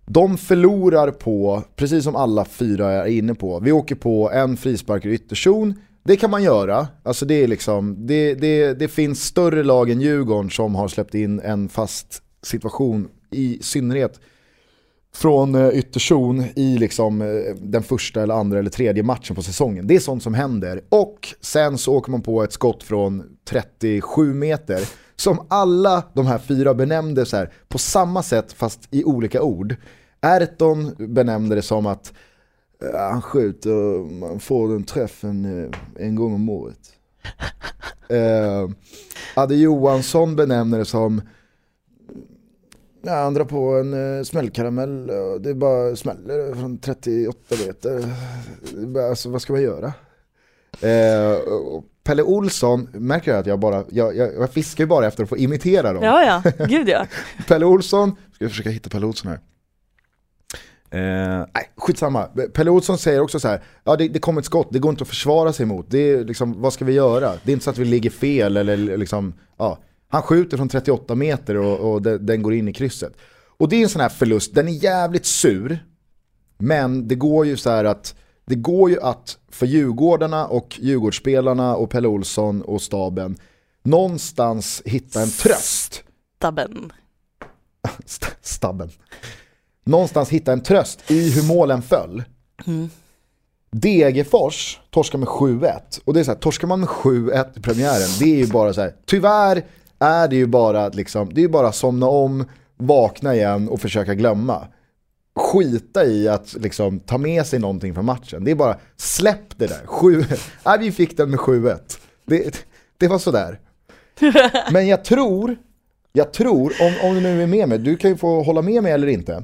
de förlorar på, precis som alla fyra är inne på, vi åker på en frispark i ytterzon, det kan man göra. Alltså det, är liksom, det, det, det finns större lag än Djurgården som har släppt in en fast situation, i synnerhet från eh, ytterzon i liksom, eh, den första eller andra eller tredje matchen på säsongen. Det är sånt som händer. Och sen så åker man på ett skott från 37 meter som alla de här fyra benämnde så här, på samma sätt fast i olika ord. Erton benämnde det som att eh, han skjuter och man får den träffen eh, en gång om året. (laughs) Eh, Adde Johansson benämner det som Ja, han drar på en uh, smällkaramell och det bara smäller från 38 meter. Alltså vad ska man göra? Eh, och Pelle Olsson, märker jag att jag bara, jag, jag, jag fiskar ju bara efter att få imitera dem. Ja, ja, gud ja. (laughs) Pelle Olsson, ska jag försöka hitta Pelle Olsson här. Eh, nej, skitsamma. Pelle Olsson säger också så här, ja det, det kommer ett skott, det går inte att försvara sig mot. Det är liksom, vad ska vi göra? Det är inte så att vi ligger fel eller liksom, ja. Han skjuter från 38 meter och, och den, den går in i krysset. Och det är en sån här förlust, den är jävligt sur. Men det går ju så här att, det går ju att för Djurgårdarna och Djurgårdsspelarna och Pelle Olsson och staben någonstans hitta en tröst. Stabben. St- stabben. Någonstans hitta en tröst i hur målen föll. Degerfors torskar med 7-1. Och det är så här, torskar man med 7-1 i premiären, det är ju bara så här, tyvärr är det ju bara att liksom, det är bara att somna om, vakna igen och försöka glömma. Skita i att liksom ta med sig någonting från matchen. Det är bara, släpp det där. 7 (laughs) Nej, vi fick den med 7-1. Det, det var sådär. (laughs) Men jag tror, jag tror, om, om du nu är med mig, du kan ju få hålla med mig eller inte.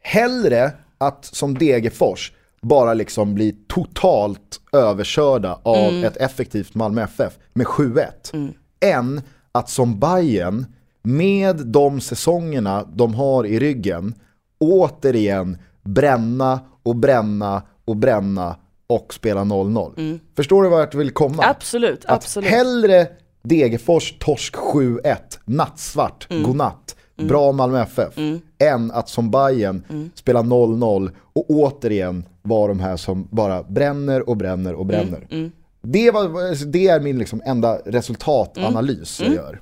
Hellre att som Degerfors bara liksom bli totalt överkörda av ett effektivt Malmö FF med 7-1. Än att som Bayern med de säsongerna de har i ryggen återigen bränna och bränna och bränna och spela 0-0. Förstår du vart jag vill komma? Absolut, Att absolut. hellre Degerfors torsk 7-1, nattsvart, Mm. godnatt, bra Malmö FF, än att som Bayern Mm. spela 0-0 och återigen vara de här som bara bränner och bränner och bränner. Mm. Det, var, det är min liksom enda resultatanalys Mm. jag gör.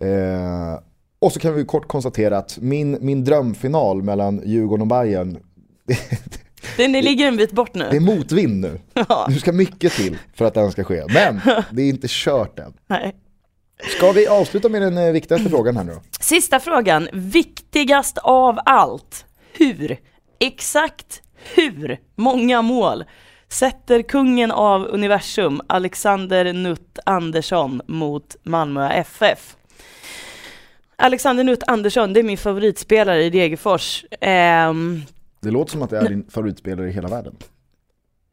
Eh, och så kan vi kort konstatera att min, min drömfinal mellan Djurgården och Bayern (laughs) Den ligger en bit bort det är nu. motvind nu. (laughs) Nu ska mycket till för att den ska ske. Men (laughs) det är inte kört än. Nej. Ska vi avsluta med den eh, viktigaste frågan här nu då? Sista frågan, viktigast av allt. Hur? Exakt hur många mål sätter kungen av universum Alexander Nutt Andersson mot Malmö FF? Alexander Nutt Andersson, det är min favoritspelare i Degerfors. Ehm, Det låter som att det är din favoritspelare i hela världen.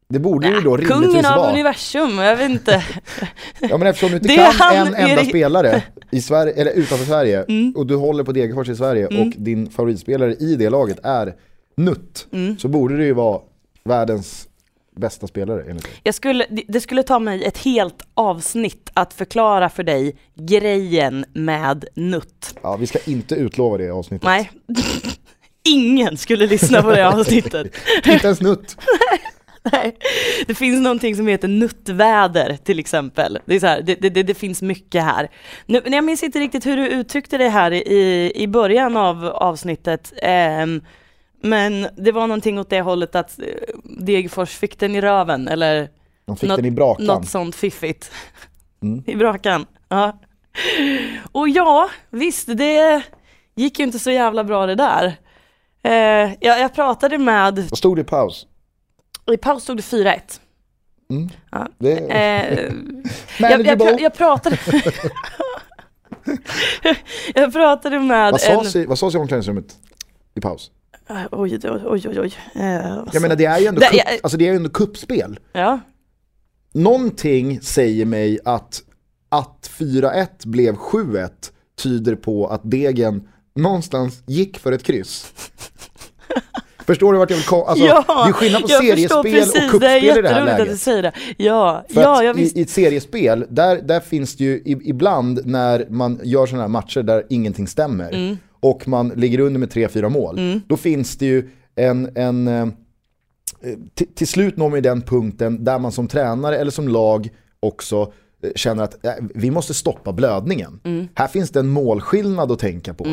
Det borde ju då kungen rimligtvis av vara. universum, jag vet inte. (laughs) Ja men eftersom du inte kan han, en enda Erik. spelare i Sverige, eller utanför Sverige Mm. och du håller på Degerfors i Sverige och din favoritspelare i det laget är Nutt. Mm. Så borde det ju vara världens bästa spelare enligt dig. Jag skulle, det- skulle ta mig ett helt avsnitt att förklara för dig grejen med Nutt. Ja, vi ska inte utlova det avsnittet. Nej, (laughs) ingen skulle lyssna på det (laughs) avsnittet. Inte ens Nutt. (laughs) Nej. Det finns någonting som heter nuttväder till exempel. Det, är så här, det, det, det, finns mycket här. Nu, jag minns inte riktigt hur du uttryckte det här i, i början av avsnittet. Ehm, men det var någonting åt det hållet att eh, Degerfors fick den i röven eller De fick Något- den i brakan. något sånt fiffigt. Mm. (laughs) I brakan. Ja. Och ja, visst det gick ju inte så jävla bra det där. Eh, jag, jag pratade med, Vad stod det i paus? i paus stod det 4-1. Mm. Ja. Det... Eh, (laughs) jag, jag, pra- jag pratade (laughs) Jag pratade med Vad en... sades i, vad sades i omklädningsrummet i paus? Eh, Oj, oj, oj, oj. Eh, vad Jag menar det är ju ändå, Det- kupp, jag- alltså, det är ändå kuppspel. Ja, Någonting säger mig att att 4-1 blev 7-1 tyder på att Degen någonstans gick för ett kryss. (laughs) Förstår du vart jag vill komma? Alltså, ja, det är skillnad på seriespel och precis. Kuppspel i det här jätteroligt att du läget. säger det. Ja, För ja, jag visst. i, I ett seriespel, där, där finns det ju ibland när man gör sådana här matcher där ingenting stämmer Mm. och man ligger under med 3-4 mål, då finns det ju en, en eh, till, slut når man ju den punkten där man som tränare eller som lag också eh, känner att eh, vi måste stoppa blödningen. Mm. Här finns det en målskillnad att tänka på.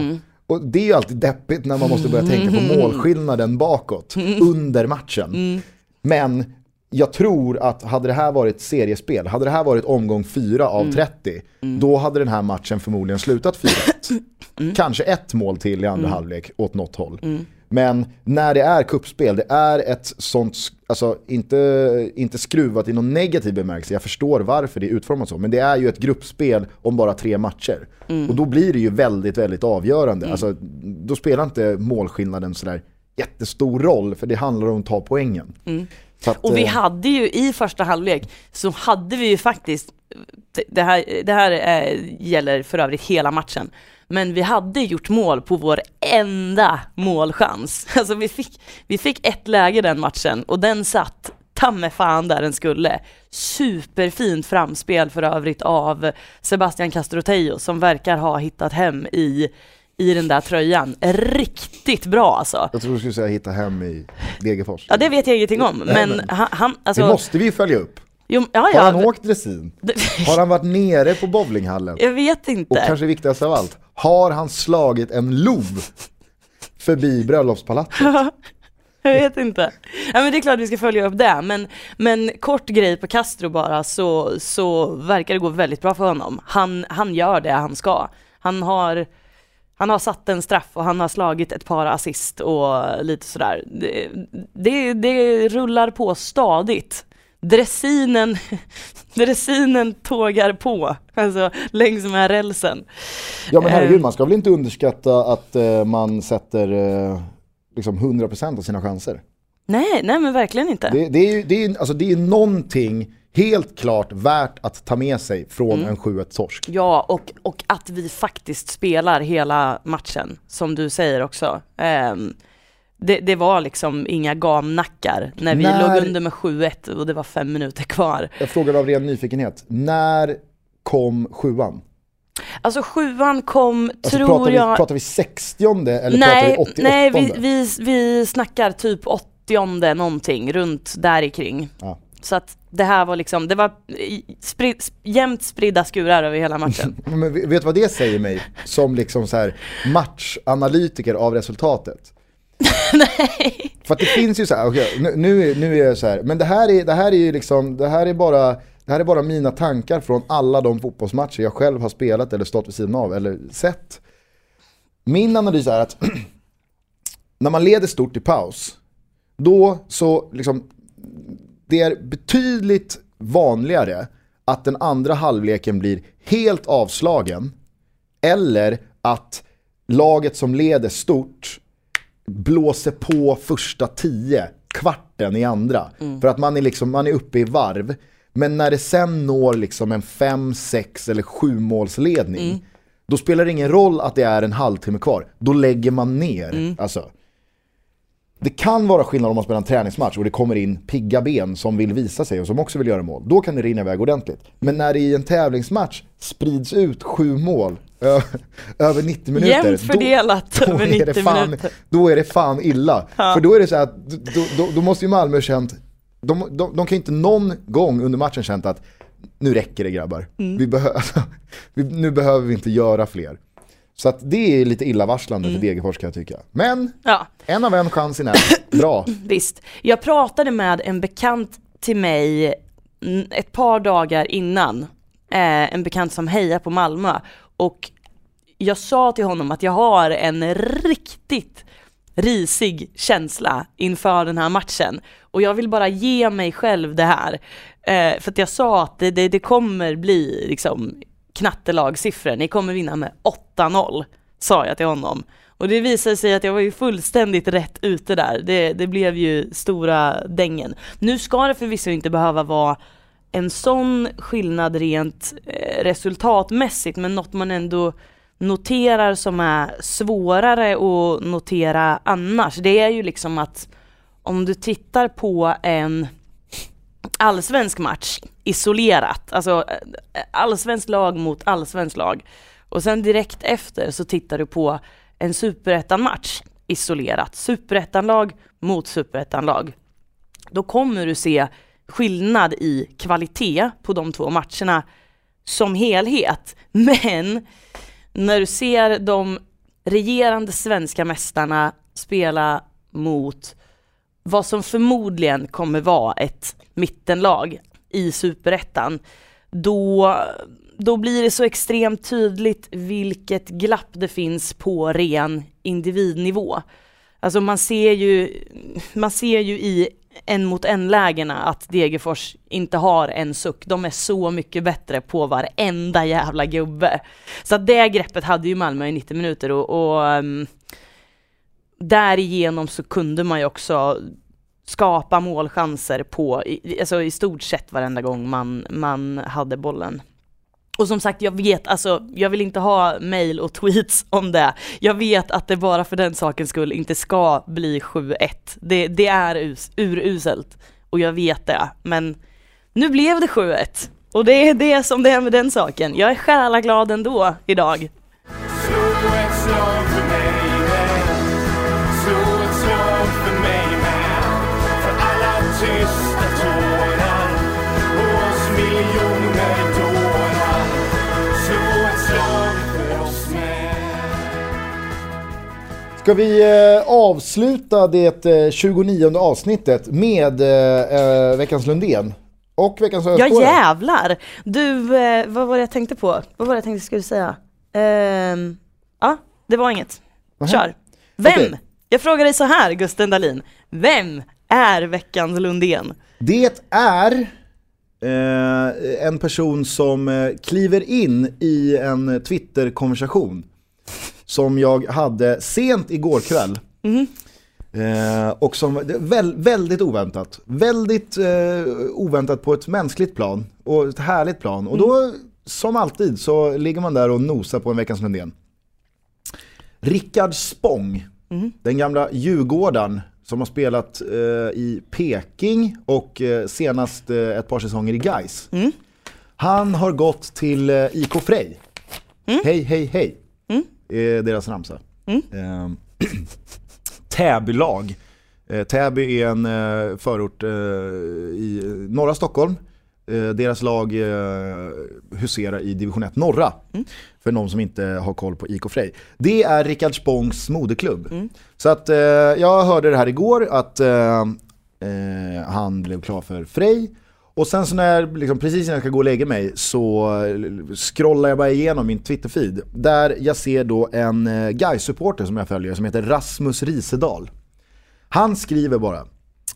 Och det är ju alltid deppigt när man måste börja tänka på målskillnaden bakåt under matchen. Men jag tror att hade det här varit seriespel, hade det här varit omgång 4 av 30, då hade den här matchen förmodligen slutat 4-1. Kanske ett mål till i andra halvlek åt något håll. Men när det är kuppspel, det är ett sånt, alltså inte, inte skruvat i någon negativ bemärkelse, jag förstår varför det är utformat så, men det är ju ett gruppspel om bara tre matcher. Och då blir det ju väldigt, väldigt avgörande. Alltså, då spelar inte målskillnaden sådär jättestor roll, för det handlar om att ta poängen. Så att, Och vi eh, hade ju i första halvlek så hade vi ju faktiskt, det här, det här eh, gäller för övrigt hela matchen, Men vi hade gjort mål på vår enda målchans. (laughs) Alltså vi fick, vi fick ett läge den matchen och den satt ta med fan där den skulle. Superfint framspel för övrigt av Sebastian Castrotejo som verkar ha hittat hem i, i den där tröjan. Riktigt bra alltså. Jag tror du skulle säga hitta hem i Degerfors. Ja det vet jag ingenting om, Nej, men, men- han, han alltså... det måste vi följa upp. jo, ja, Har ja, han åkt dressin? (laughs) Har han varit nere på bowlinghallen? Jag vet Och inte. kanske viktigast av allt, har han slagit en lov förbi bröllopspalatset? Jag vet inte. Ja, men det är klart vi ska följa upp det, men, men kort grej på Castro bara så, så verkar det gå väldigt bra för honom. Han, han gör det han ska. Han har, han har satt en straff och han har slagit ett par assist och lite sådär. Det, det, det rullar på stadigt. Dressinen, (laughs) dressinen tågar på, alltså längs med rälsen. Ja men herregud, Eh. man ska väl inte underskatta att eh, man sätter eh, liksom 100% av sina chanser. Nej, nej men verkligen inte. Det, det, är ju det är, alltså, det är någonting helt klart värt att ta med sig från Mm. en 7-1 torsk. Ja, och, och att vi faktiskt spelar hela matchen, som du säger också. Ehm, det, det var liksom inga gamnackar när vi När- låg under med 7-1 och det var fem minuter kvar. Jag frågar av ren nyfikenhet, när kom sjuan? Alltså sjuan kom, Alltså, tror pratar, vi, jag... pratar vi 60 eller nej, pratar vi 88? nej vi, vi, vi snackar typ 80 någonting, runt där kring. Ja. Så att det här var liksom, det var sprid, jämnt spridda skurar över hela matchen. (laughs) Men vet du vad det säger mig? Som liksom så här matchanalytiker av resultatet. (laughs) nej. För att det finns ju så här, okej, nu, nu, är, nu är jag så här, men det här är, det här är ju liksom, det här är bara det här är bara mina tankar från alla de fotbollsmatcher jag själv har spelat eller stått vid sidan av eller sett. Min analys är att (clears throat) när man leder stort i paus, då så liksom, det är betydligt vanligare att den andra halvleken blir helt avslagen eller att laget som leder stort blåser på första tio, kvarten i andra. För att man är, liksom, man är uppe i varv. Men när det sen når liksom en fem, sex eller sju målsledning då spelar det ingen roll att det är en halvtimme kvar. Då lägger man ner. Alltså, det kan vara skillnad om man spelar en träningsmatch och det kommer in pigga ben som vill visa sig och som också vill göra mål. Då kan det rinna iväg ordentligt. Men när det i en tävlingsmatch sprids ut sju mål över 90 minuter. Jämnt fördelat då, då över är det 90 fan, minuter. Då är det fan illa. För då är det så att då, då, då måste ju Malmö känt, de, de, de kan ju inte någon gång under matchen känt att nu räcker det grabbar. Mm. Vi behö- (laughs) vi, nu behöver vi inte göra fler. Så att det är lite illavarslande Mm. för Degerfors kan jag tycka. Men Ja, en av en chans i nät, (coughs) bra. Visst. Jag pratade med en bekant till mig ett par dagar innan, eh, en bekant som hejar på Malmö, och jag sa till honom att jag har en riktigt risig känsla inför den här matchen. Och jag vill bara ge mig själv det här. Eh, för att jag sa att det, det, det kommer bli liksom knattelagsiffror, ni kommer vinna med 8-0, sa jag till honom. Och det visade sig att jag var ju fullständigt rätt ute där. Det, det blev ju stora dängen. Nu ska det förvisso inte behöva vara en sån skillnad rent eh, resultatmässigt, men något man ändå noterar som är svårare att notera annars, det är ju liksom att om du tittar på en allsvensk match isolerat, alltså eh, allsvensk lag mot allsvensk lag, och sen direkt efter så tittar du på en superettan-match isolerat, superettan-lag mot superettan-lag, då kommer du se skillnad i kvalitet på de två matcherna som helhet. (laughs) Men när du ser de regerande svenska mästarna spela mot vad som förmodligen kommer vara ett mittenlag i superettan, då, då blir det så extremt tydligt vilket glapp det finns på ren individnivå. Alltså man ser ju, man ser ju i en mot en lägena att Degerfors inte har en suck. De är så mycket bättre på varenda jävla gubbe. Så att det greppet hade ju Malmö i 90 minuter och, och um, därigenom så kunde man ju också skapa målchanser på, i, alltså i stort sett varenda gång man, man hade bollen. Och som sagt, jag vet, alltså jag vill inte ha mail och tweets om det. Jag vet att det bara för den sakens skull inte ska bli 7-1. Det, det är us, uruselt och jag vet det, men nu blev det 7-1. Och det är det som det är med den saken. Jag är själaglad ändå idag. Ska vi eh, avsluta det eh, 29 avsnittet med eh, eh, veckans Lundén? Och veckans Ja jävlar! Du, eh, vad var det jag tänkte på? Vad var det jag tänkte skulle säga? Ehm, ja, det var inget. Kör. Vem? Okej. Jag frågar dig så här, Gusten Dahlin. Vem är veckans Lundén? Det är eh, en person som eh, kliver in i en Twitter-konversation som jag hade sent igår kväll. Eh, och som det väl, väldigt oväntat. Väldigt eh, oväntat på ett mänskligt plan och ett härligt plan. Och då, som alltid, så ligger man där och nosar på en veckans Lundén. Rickard Spång, den gamla Djurgården som har spelat eh, i Peking och eh, senast eh, ett par säsonger i Gais. Han har gått till eh, IK Frej. Hej, hej, hej. Är deras ramsa. Eh, (clears throat) Täbylag. Eh, Täby är en eh, förort eh, i norra Stockholm. Eh, deras lag eh, huserar i division 1 norra. För någon som inte har koll på IK Frej. Det är Rickard Spångs moderklubb. Så att eh, jag hörde det här igår att han blev klar för Frej. Och sen så när jag, liksom, precis när jag ska gå och lägga mig så eh, scrollar jag bara igenom min Twitter-feed. Där jag ser då en eh, Gais-supporter som jag följer som heter Rasmus Risedal. Han skriver bara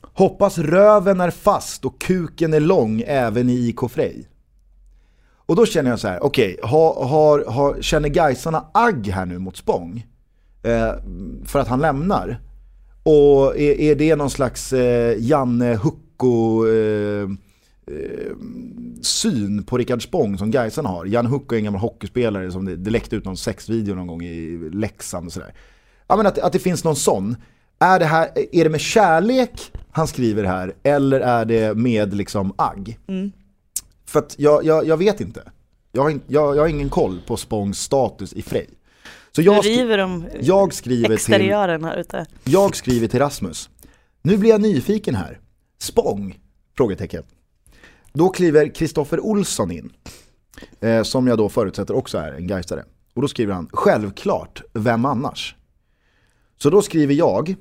Hoppas röven är fast och kuken är lång även i IK Frej. Och då känner jag så här, okej, har, har, har, känner Gaisarna agg här nu mot Spång? Eh, för att han lämnar? Och är, är det någon slags eh, Janne Hucko eh, eh, syn på Rickard Spång som Gaisarna har? Janne Hucko är en gammal hockeyspelare som det, det läckte ut någon sexvideo någon gång i Leksand och sådär. Ja men att, att det finns någon sån. Är det, här, är det med kärlek han skriver här eller är det med liksom agg? För att jag, jag, jag vet inte. Jag har, in, jag, jag har ingen koll på Spångs status i Frej. Så jag, skri- jag, skriver till, jag skriver till Rasmus. Nu blir jag nyfiken här. Spång? Frågetecken. Då kliver Kristoffer Olsson in. Eh, som jag då förutsätter också är en Gaisare. Och då skriver han, självklart, vem annars? Så då skriver jag,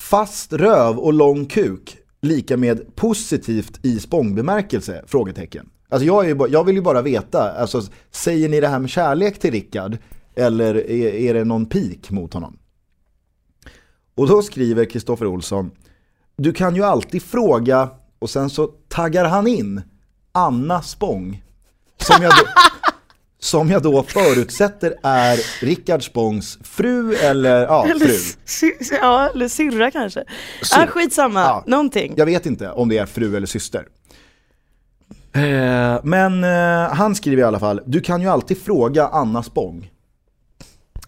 fast röv och lång kuk lika med positivt i spångbemärkelse? Frågetecken. Alltså jag, är ju jag vill ju bara veta, alltså, säger ni det här med kärlek till Rickard eller är, är det någon pik mot honom? Och då skriver Kristoffer Olsson, du kan ju alltid fråga och sen så taggar han in Anna Spång. Som jag då, (laughs) som jag då förutsätter är Rickard Spångs fru eller ja, Eller, fru. ja, eller syrra kanske. Syrra. Ah, skitsamma, Ja. någonting. Jag vet inte om det är fru eller syster. Eh, men eh, han skriver i alla fall, du kan ju alltid fråga Anna Spång.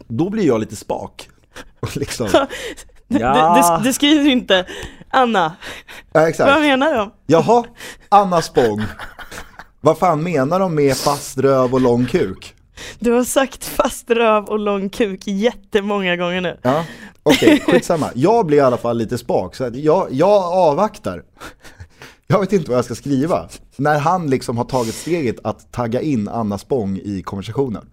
Då blir jag lite spak. (laughs) Liksom, (laughs) Du, Ja. du, du skriver inte Anna, ja, exakt. vad menar de? Jaha, Anna Spång. Vad fan menar de med fast röv och lång kuk? Du har sagt fast röv och lång kuk jättemånga gånger nu. Ja, okej, skitsamma. Jag blir i alla fall lite spak, så jag, jag avvaktar. Jag vet inte vad jag ska skriva. När han liksom har tagit steget att tagga in Anna Spång i konversationen.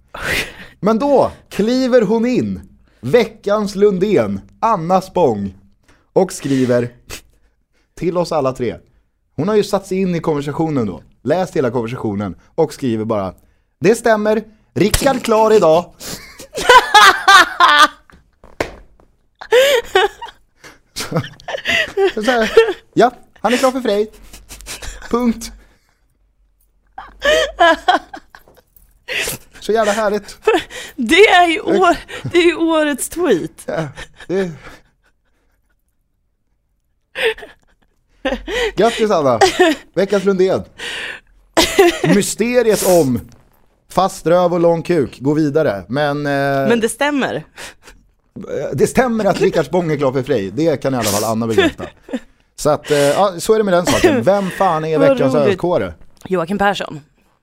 Men då kliver hon in, veckans Lundén, Anna Spång, och skriver till oss alla tre. Hon har ju satt sig in i konversationen då, läst hela konversationen och skriver bara Det stämmer, Rickard klar idag. (laughs) Så här, ja, han är klar för Frej. Punkt. Så jävla härligt. Det är ju, år, det är ju årets tweet. Ja, det... Grattis Anna! Veckans Lundén. Mysteriet om Fast röv och lång kuk, gå vidare. Men, eh, Men det stämmer. det stämmer att Rickard Spång är klar för Frej, det kan i alla fall Anna bekräfta. Så att, eh, så är det med den saken. Vem fan är veckans ölkåre? Joakim Persson.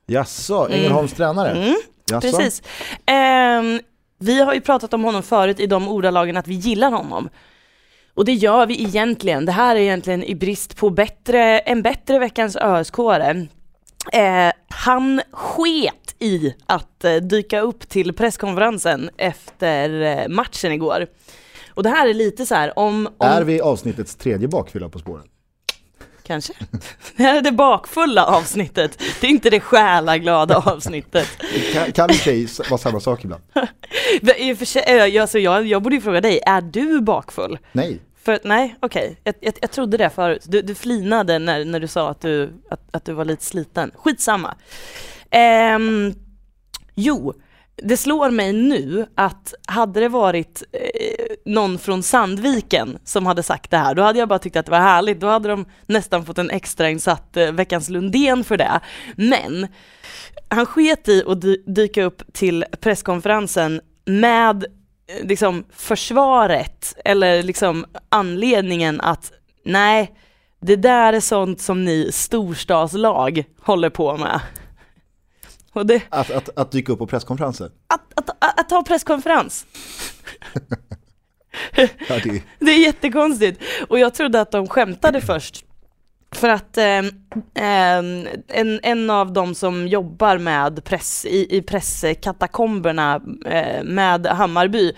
Jaså, Ängelholms tränare? Mm, Jaså? Precis. Ehm, vi har ju pratat om honom förut i de ordalagen att vi gillar honom. Och det gör vi egentligen. Det här är egentligen i brist på bättre, en bättre veckans öskåre. Eh, han sket i att eh, dyka upp till presskonferensen efter eh, matchen igår. Och det här är lite så här om... om Är vi avsnittets tredje bakfylla på spåren? Kanske. Det här är det bakfulla avsnittet. Det är inte det själaglada avsnittet. Kan, kan vara samma sak ibland? (laughs) I och för sig, eh, jag, alltså jag, jag borde ju fråga dig, är du bakfull? Nej. För, nej, okej. Jag, jag, jag trodde det förut. Du, du flinade när, när du sa att du, att, att du var lite sliten. Skitsamma. Um, jo, det slår mig nu att hade det varit eh, någon från Sandviken som hade sagt det här, då hade jag bara tyckt att det var härligt. Då hade de nästan fått en extrainsatt eh, Veckans Lundén för det. Men han sket i att dy- dyka upp till presskonferensen med liksom försvaret eller liksom anledningen att nej, det där är sånt som ni storstadslag håller på med. Det, Att, att, att dyka upp på presskonferenser? att, att, att, ta presskonferens, (laughs) Ja, det, (laughs) det är jättekonstigt. Och jag trodde att de skämtade först. För att eh, eh, en, en av de som jobbar med press, i, i presskatakomberna eh, med Hammarby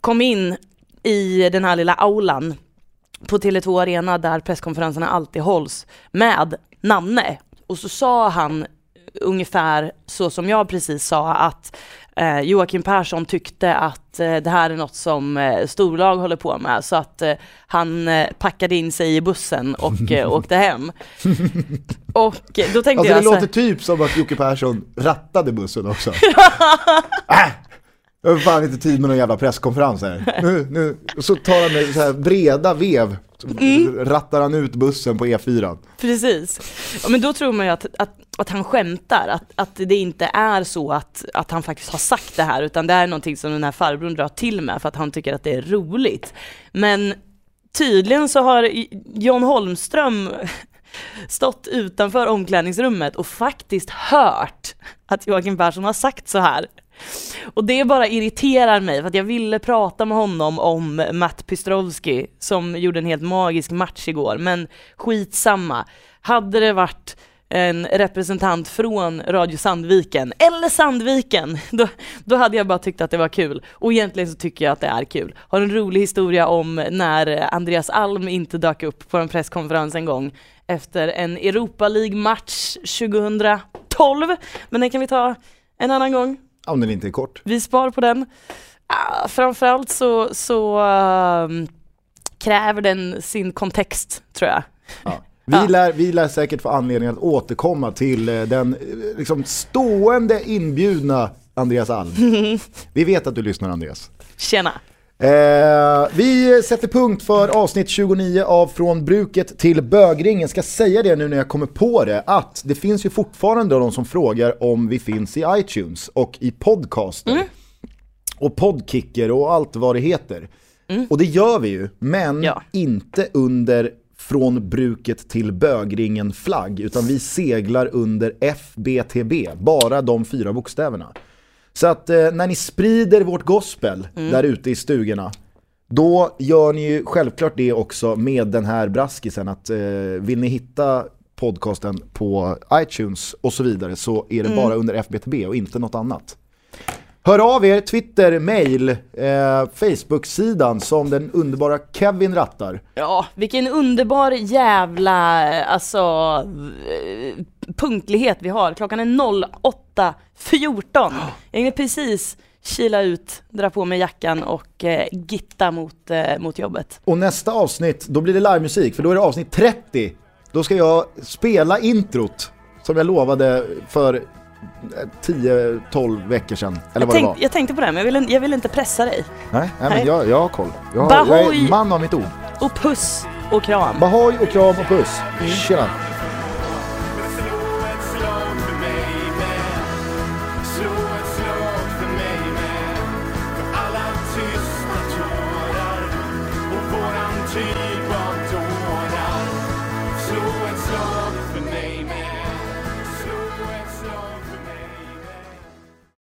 kom in i den här lilla aulan på Tele2 Arena där presskonferenserna alltid hålls med Nanne. Och så sa han ungefär så som jag precis sa att eh, Joakim Persson tyckte att eh, det här är något som eh, storlag håller på med så att eh, han eh, packade in sig i bussen och eh, (laughs) åkte hem. Och då tänkte alltså det jag så här, låter typ som att Jocke Persson rattade bussen också. (laughs) äh, jag har fan inte tid med någon jävla presskonferens här. Nu, nu. Och så tar han så här breda vev, Mm. rattar han ut bussen på E E4. Precis. Ja, men då tror man ju att, att, att han skämtar, att, att det inte är så att, att han faktiskt har sagt det här, utan det är någonting som den här farbrorn drar till med för att han tycker att det är roligt. Men tydligen så har John Holmström (laughs) stått utanför omklädningsrummet och faktiskt hört att Joakim Persson har sagt så här. Och det bara irriterar mig för att jag ville prata med honom om Matt Pistrovski som gjorde en helt magisk match igår, men skitsamma. Hade det varit en representant från Radio Sandviken, eller Sandviken, (laughs) då, då hade jag bara tyckt att det var kul. Och egentligen så tycker jag att det är kul. Har en rolig historia om när Andreas Alm inte dök upp på en presskonferens en gång efter en Europa League-match 2012. Men den kan vi ta en annan gång. Om den inte är kort. Vi spar på den. Ah, framförallt så, så ehm, kräver den sin kontext tror jag. Ja. Vi, lär, vi lär säkert få anledning att återkomma till eh, den eh, liksom, stående inbjudna Andreas Alm. (laughs) Vi vet att du lyssnar Andreas. Tjena! Eh, vi sätter punkt för avsnitt 29 av Från bruket till bögringen. Ska säga det nu när jag kommer på det, att det finns ju fortfarande de som frågar om vi finns i iTunes och i podcaster. Och podkicker och allt vad det heter. Och det gör vi ju, men Ja. inte under från bruket till bögringen flagg, utan vi seglar under FBTB, bara de fyra bokstäverna. Så att eh, när ni sprider vårt gospel där ute i stugorna, då gör ni ju självklart det också med den här braskisen att eh, vill ni hitta podcasten på iTunes och så vidare så är det bara under FBTB och inte något annat. Hör av er, Twitter, mail, eh, Facebook-sidan som den underbara Kevin rattar. Ja, vilken underbar jävla, alltså, eh, punktlighet vi har. Klockan är 08.14. Jag hinner precis kila ut, dra på mig jackan och eh, gitta mot, eh, mot jobbet. Och nästa avsnitt, då blir det livemusik, för då är det avsnitt 30. Då ska jag spela introt som jag lovade för eh, 10-12 veckor sedan, eller Jag, vad det var. tänk, jag tänkte på det, här, men jag vill, jag vill inte pressa dig. Nej, nej, men Nej. jag, jag har koll. Jag, har, jag är Bahoy! man av mitt ord. Och puss och kram. Bahoj och kram och puss. Tjena.